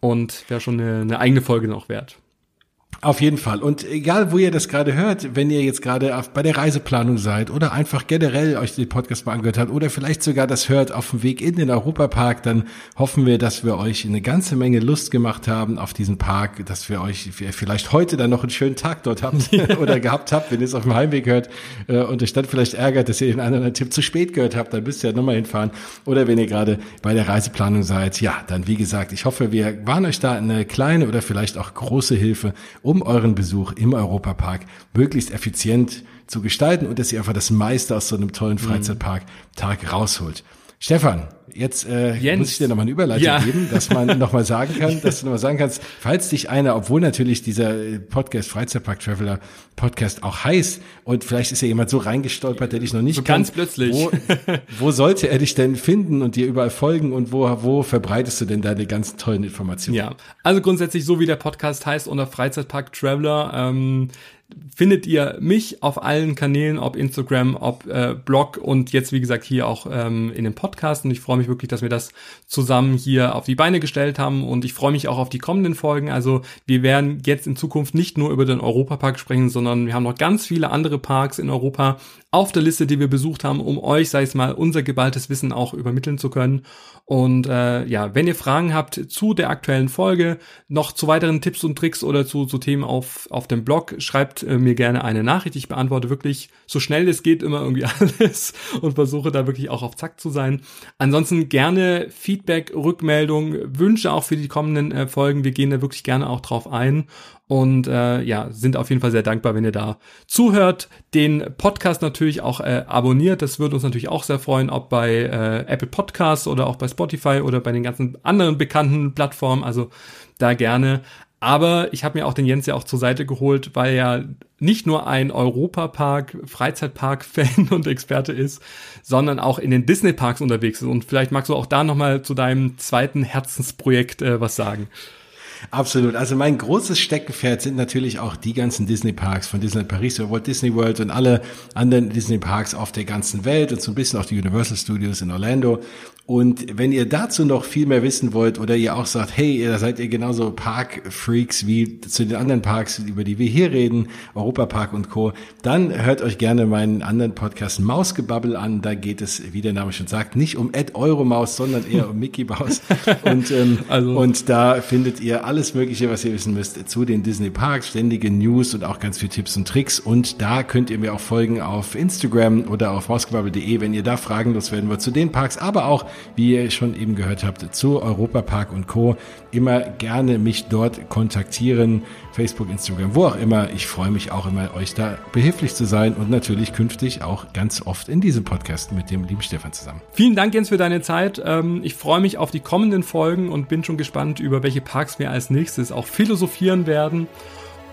und wäre schon eine, eine eigene Folge noch wert. Auf jeden Fall. Und egal, wo ihr das gerade hört, wenn ihr jetzt gerade bei der Reiseplanung seid oder einfach generell euch den Podcast mal angehört habt oder vielleicht sogar das hört auf dem Weg in den Europapark, dann hoffen wir, dass wir euch eine ganze Menge Lust gemacht haben auf diesen Park, dass wir euch vielleicht heute dann noch einen schönen Tag dort habt oder gehabt habt, wenn ihr es auf dem Heimweg hört äh, und euch dann vielleicht ärgert, dass ihr den anderen Tipp zu spät gehört habt, dann müsst ihr ja nochmal hinfahren. Oder wenn ihr gerade bei der Reiseplanung seid, ja, dann wie gesagt, ich hoffe, wir waren euch da eine kleine oder vielleicht auch große Hilfe um euren Besuch im Europapark möglichst effizient zu gestalten und dass ihr einfach das meiste aus so einem tollen mhm. Freizeitpark-Tag rausholt. Stefan, jetzt äh, muss ich dir nochmal eine Überleitung ja. geben, dass man nochmal sagen kann, dass du nochmal sagen kannst, falls dich einer, obwohl natürlich dieser äh, Podcast Freizeitpark Traveler Podcast auch heißt und vielleicht ist ja jemand so reingestolpert, der dich noch nicht so ganz plötzlich. Wo, wo sollte er dich denn finden und dir überall folgen und wo, wo verbreitest du denn deine ganz tollen Informationen? Ja, also grundsätzlich so wie der Podcast heißt unter Freizeitpark Traveler. Ähm, findet ihr mich auf allen Kanälen, ob Instagram, ob äh, Blog und jetzt wie gesagt hier auch ähm, in dem Podcast. Und ich freue mich wirklich, dass wir das zusammen hier auf die Beine gestellt haben und ich freue mich auch auf die kommenden Folgen. Also wir werden jetzt in Zukunft nicht nur über den Europapark sprechen, sondern wir haben noch ganz viele andere Parks in Europa auf der Liste, die wir besucht haben, um euch, sei es mal, unser geballtes Wissen auch übermitteln zu können. Und äh, ja, wenn ihr Fragen habt zu der aktuellen Folge, noch zu weiteren Tipps und Tricks oder zu, zu Themen auf, auf dem Blog, schreibt äh, mir gerne eine Nachricht. Ich beantworte wirklich so schnell es geht immer irgendwie alles und versuche da wirklich auch auf Zack zu sein. Ansonsten gerne Feedback, Rückmeldung, Wünsche auch für die kommenden äh, Folgen. Wir gehen da wirklich gerne auch drauf ein und äh, ja, sind auf jeden Fall sehr dankbar, wenn ihr da zuhört. Den Podcast natürlich auch äh, abonniert. Das würde uns natürlich auch sehr freuen, ob bei äh, Apple Podcasts oder auch bei Spotify oder bei den ganzen anderen bekannten Plattformen. Also da gerne. Aber ich habe mir auch den Jens ja auch zur Seite geholt, weil er nicht nur ein Europapark, Freizeitpark-Fan und Experte ist, sondern auch in den Disney-Parks unterwegs ist. Und vielleicht magst du auch da nochmal zu deinem zweiten Herzensprojekt äh, was sagen. Absolut. Also mein großes Steckenpferd sind natürlich auch die ganzen Disney-Parks von Disney Paris oder Walt Disney World und alle anderen Disney-Parks auf der ganzen Welt und so ein bisschen auch die Universal Studios in Orlando. Und wenn ihr dazu noch viel mehr wissen wollt oder ihr auch sagt, hey, ihr seid ihr genauso Park-Freaks wie zu den anderen Parks, über die wir hier reden, Europapark und Co., dann hört euch gerne meinen anderen Podcast Mausgebabbel an. Da geht es, wie der Name schon sagt, nicht um Ed Euromaus, sondern eher um Mickey Maus. Und, ähm, also. und da findet ihr alles Mögliche, was ihr wissen müsst zu den Disney Parks, ständige News und auch ganz viele Tipps und Tricks. Und da könnt ihr mir auch folgen auf Instagram oder auf mausgebabbel.de, wenn ihr da Fragen loswerden wollt zu den Parks, aber auch wie ihr schon eben gehört habt, zu Europapark und Co. Immer gerne mich dort kontaktieren. Facebook, Instagram, wo auch immer. Ich freue mich auch immer, euch da behilflich zu sein und natürlich künftig auch ganz oft in diesem Podcast mit dem lieben Stefan zusammen. Vielen Dank, Jens, für deine Zeit. Ähm, ich freue mich auf die kommenden Folgen und bin schon gespannt, über welche Parks wir als nächstes auch philosophieren werden.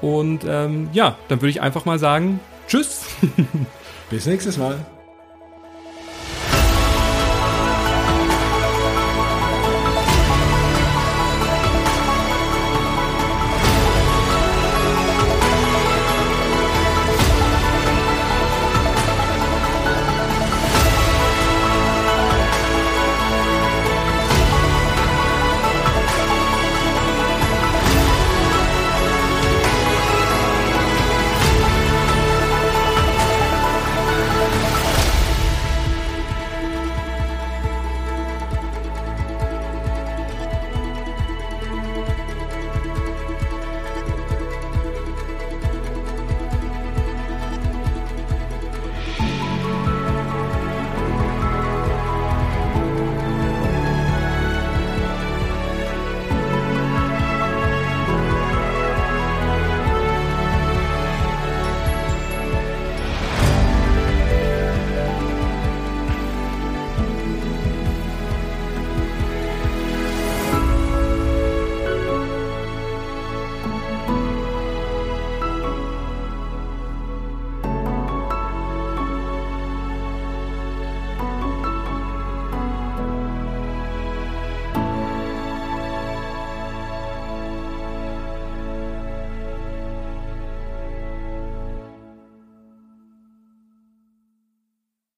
Und ähm, ja, dann würde ich einfach mal sagen, tschüss. Bis nächstes Mal.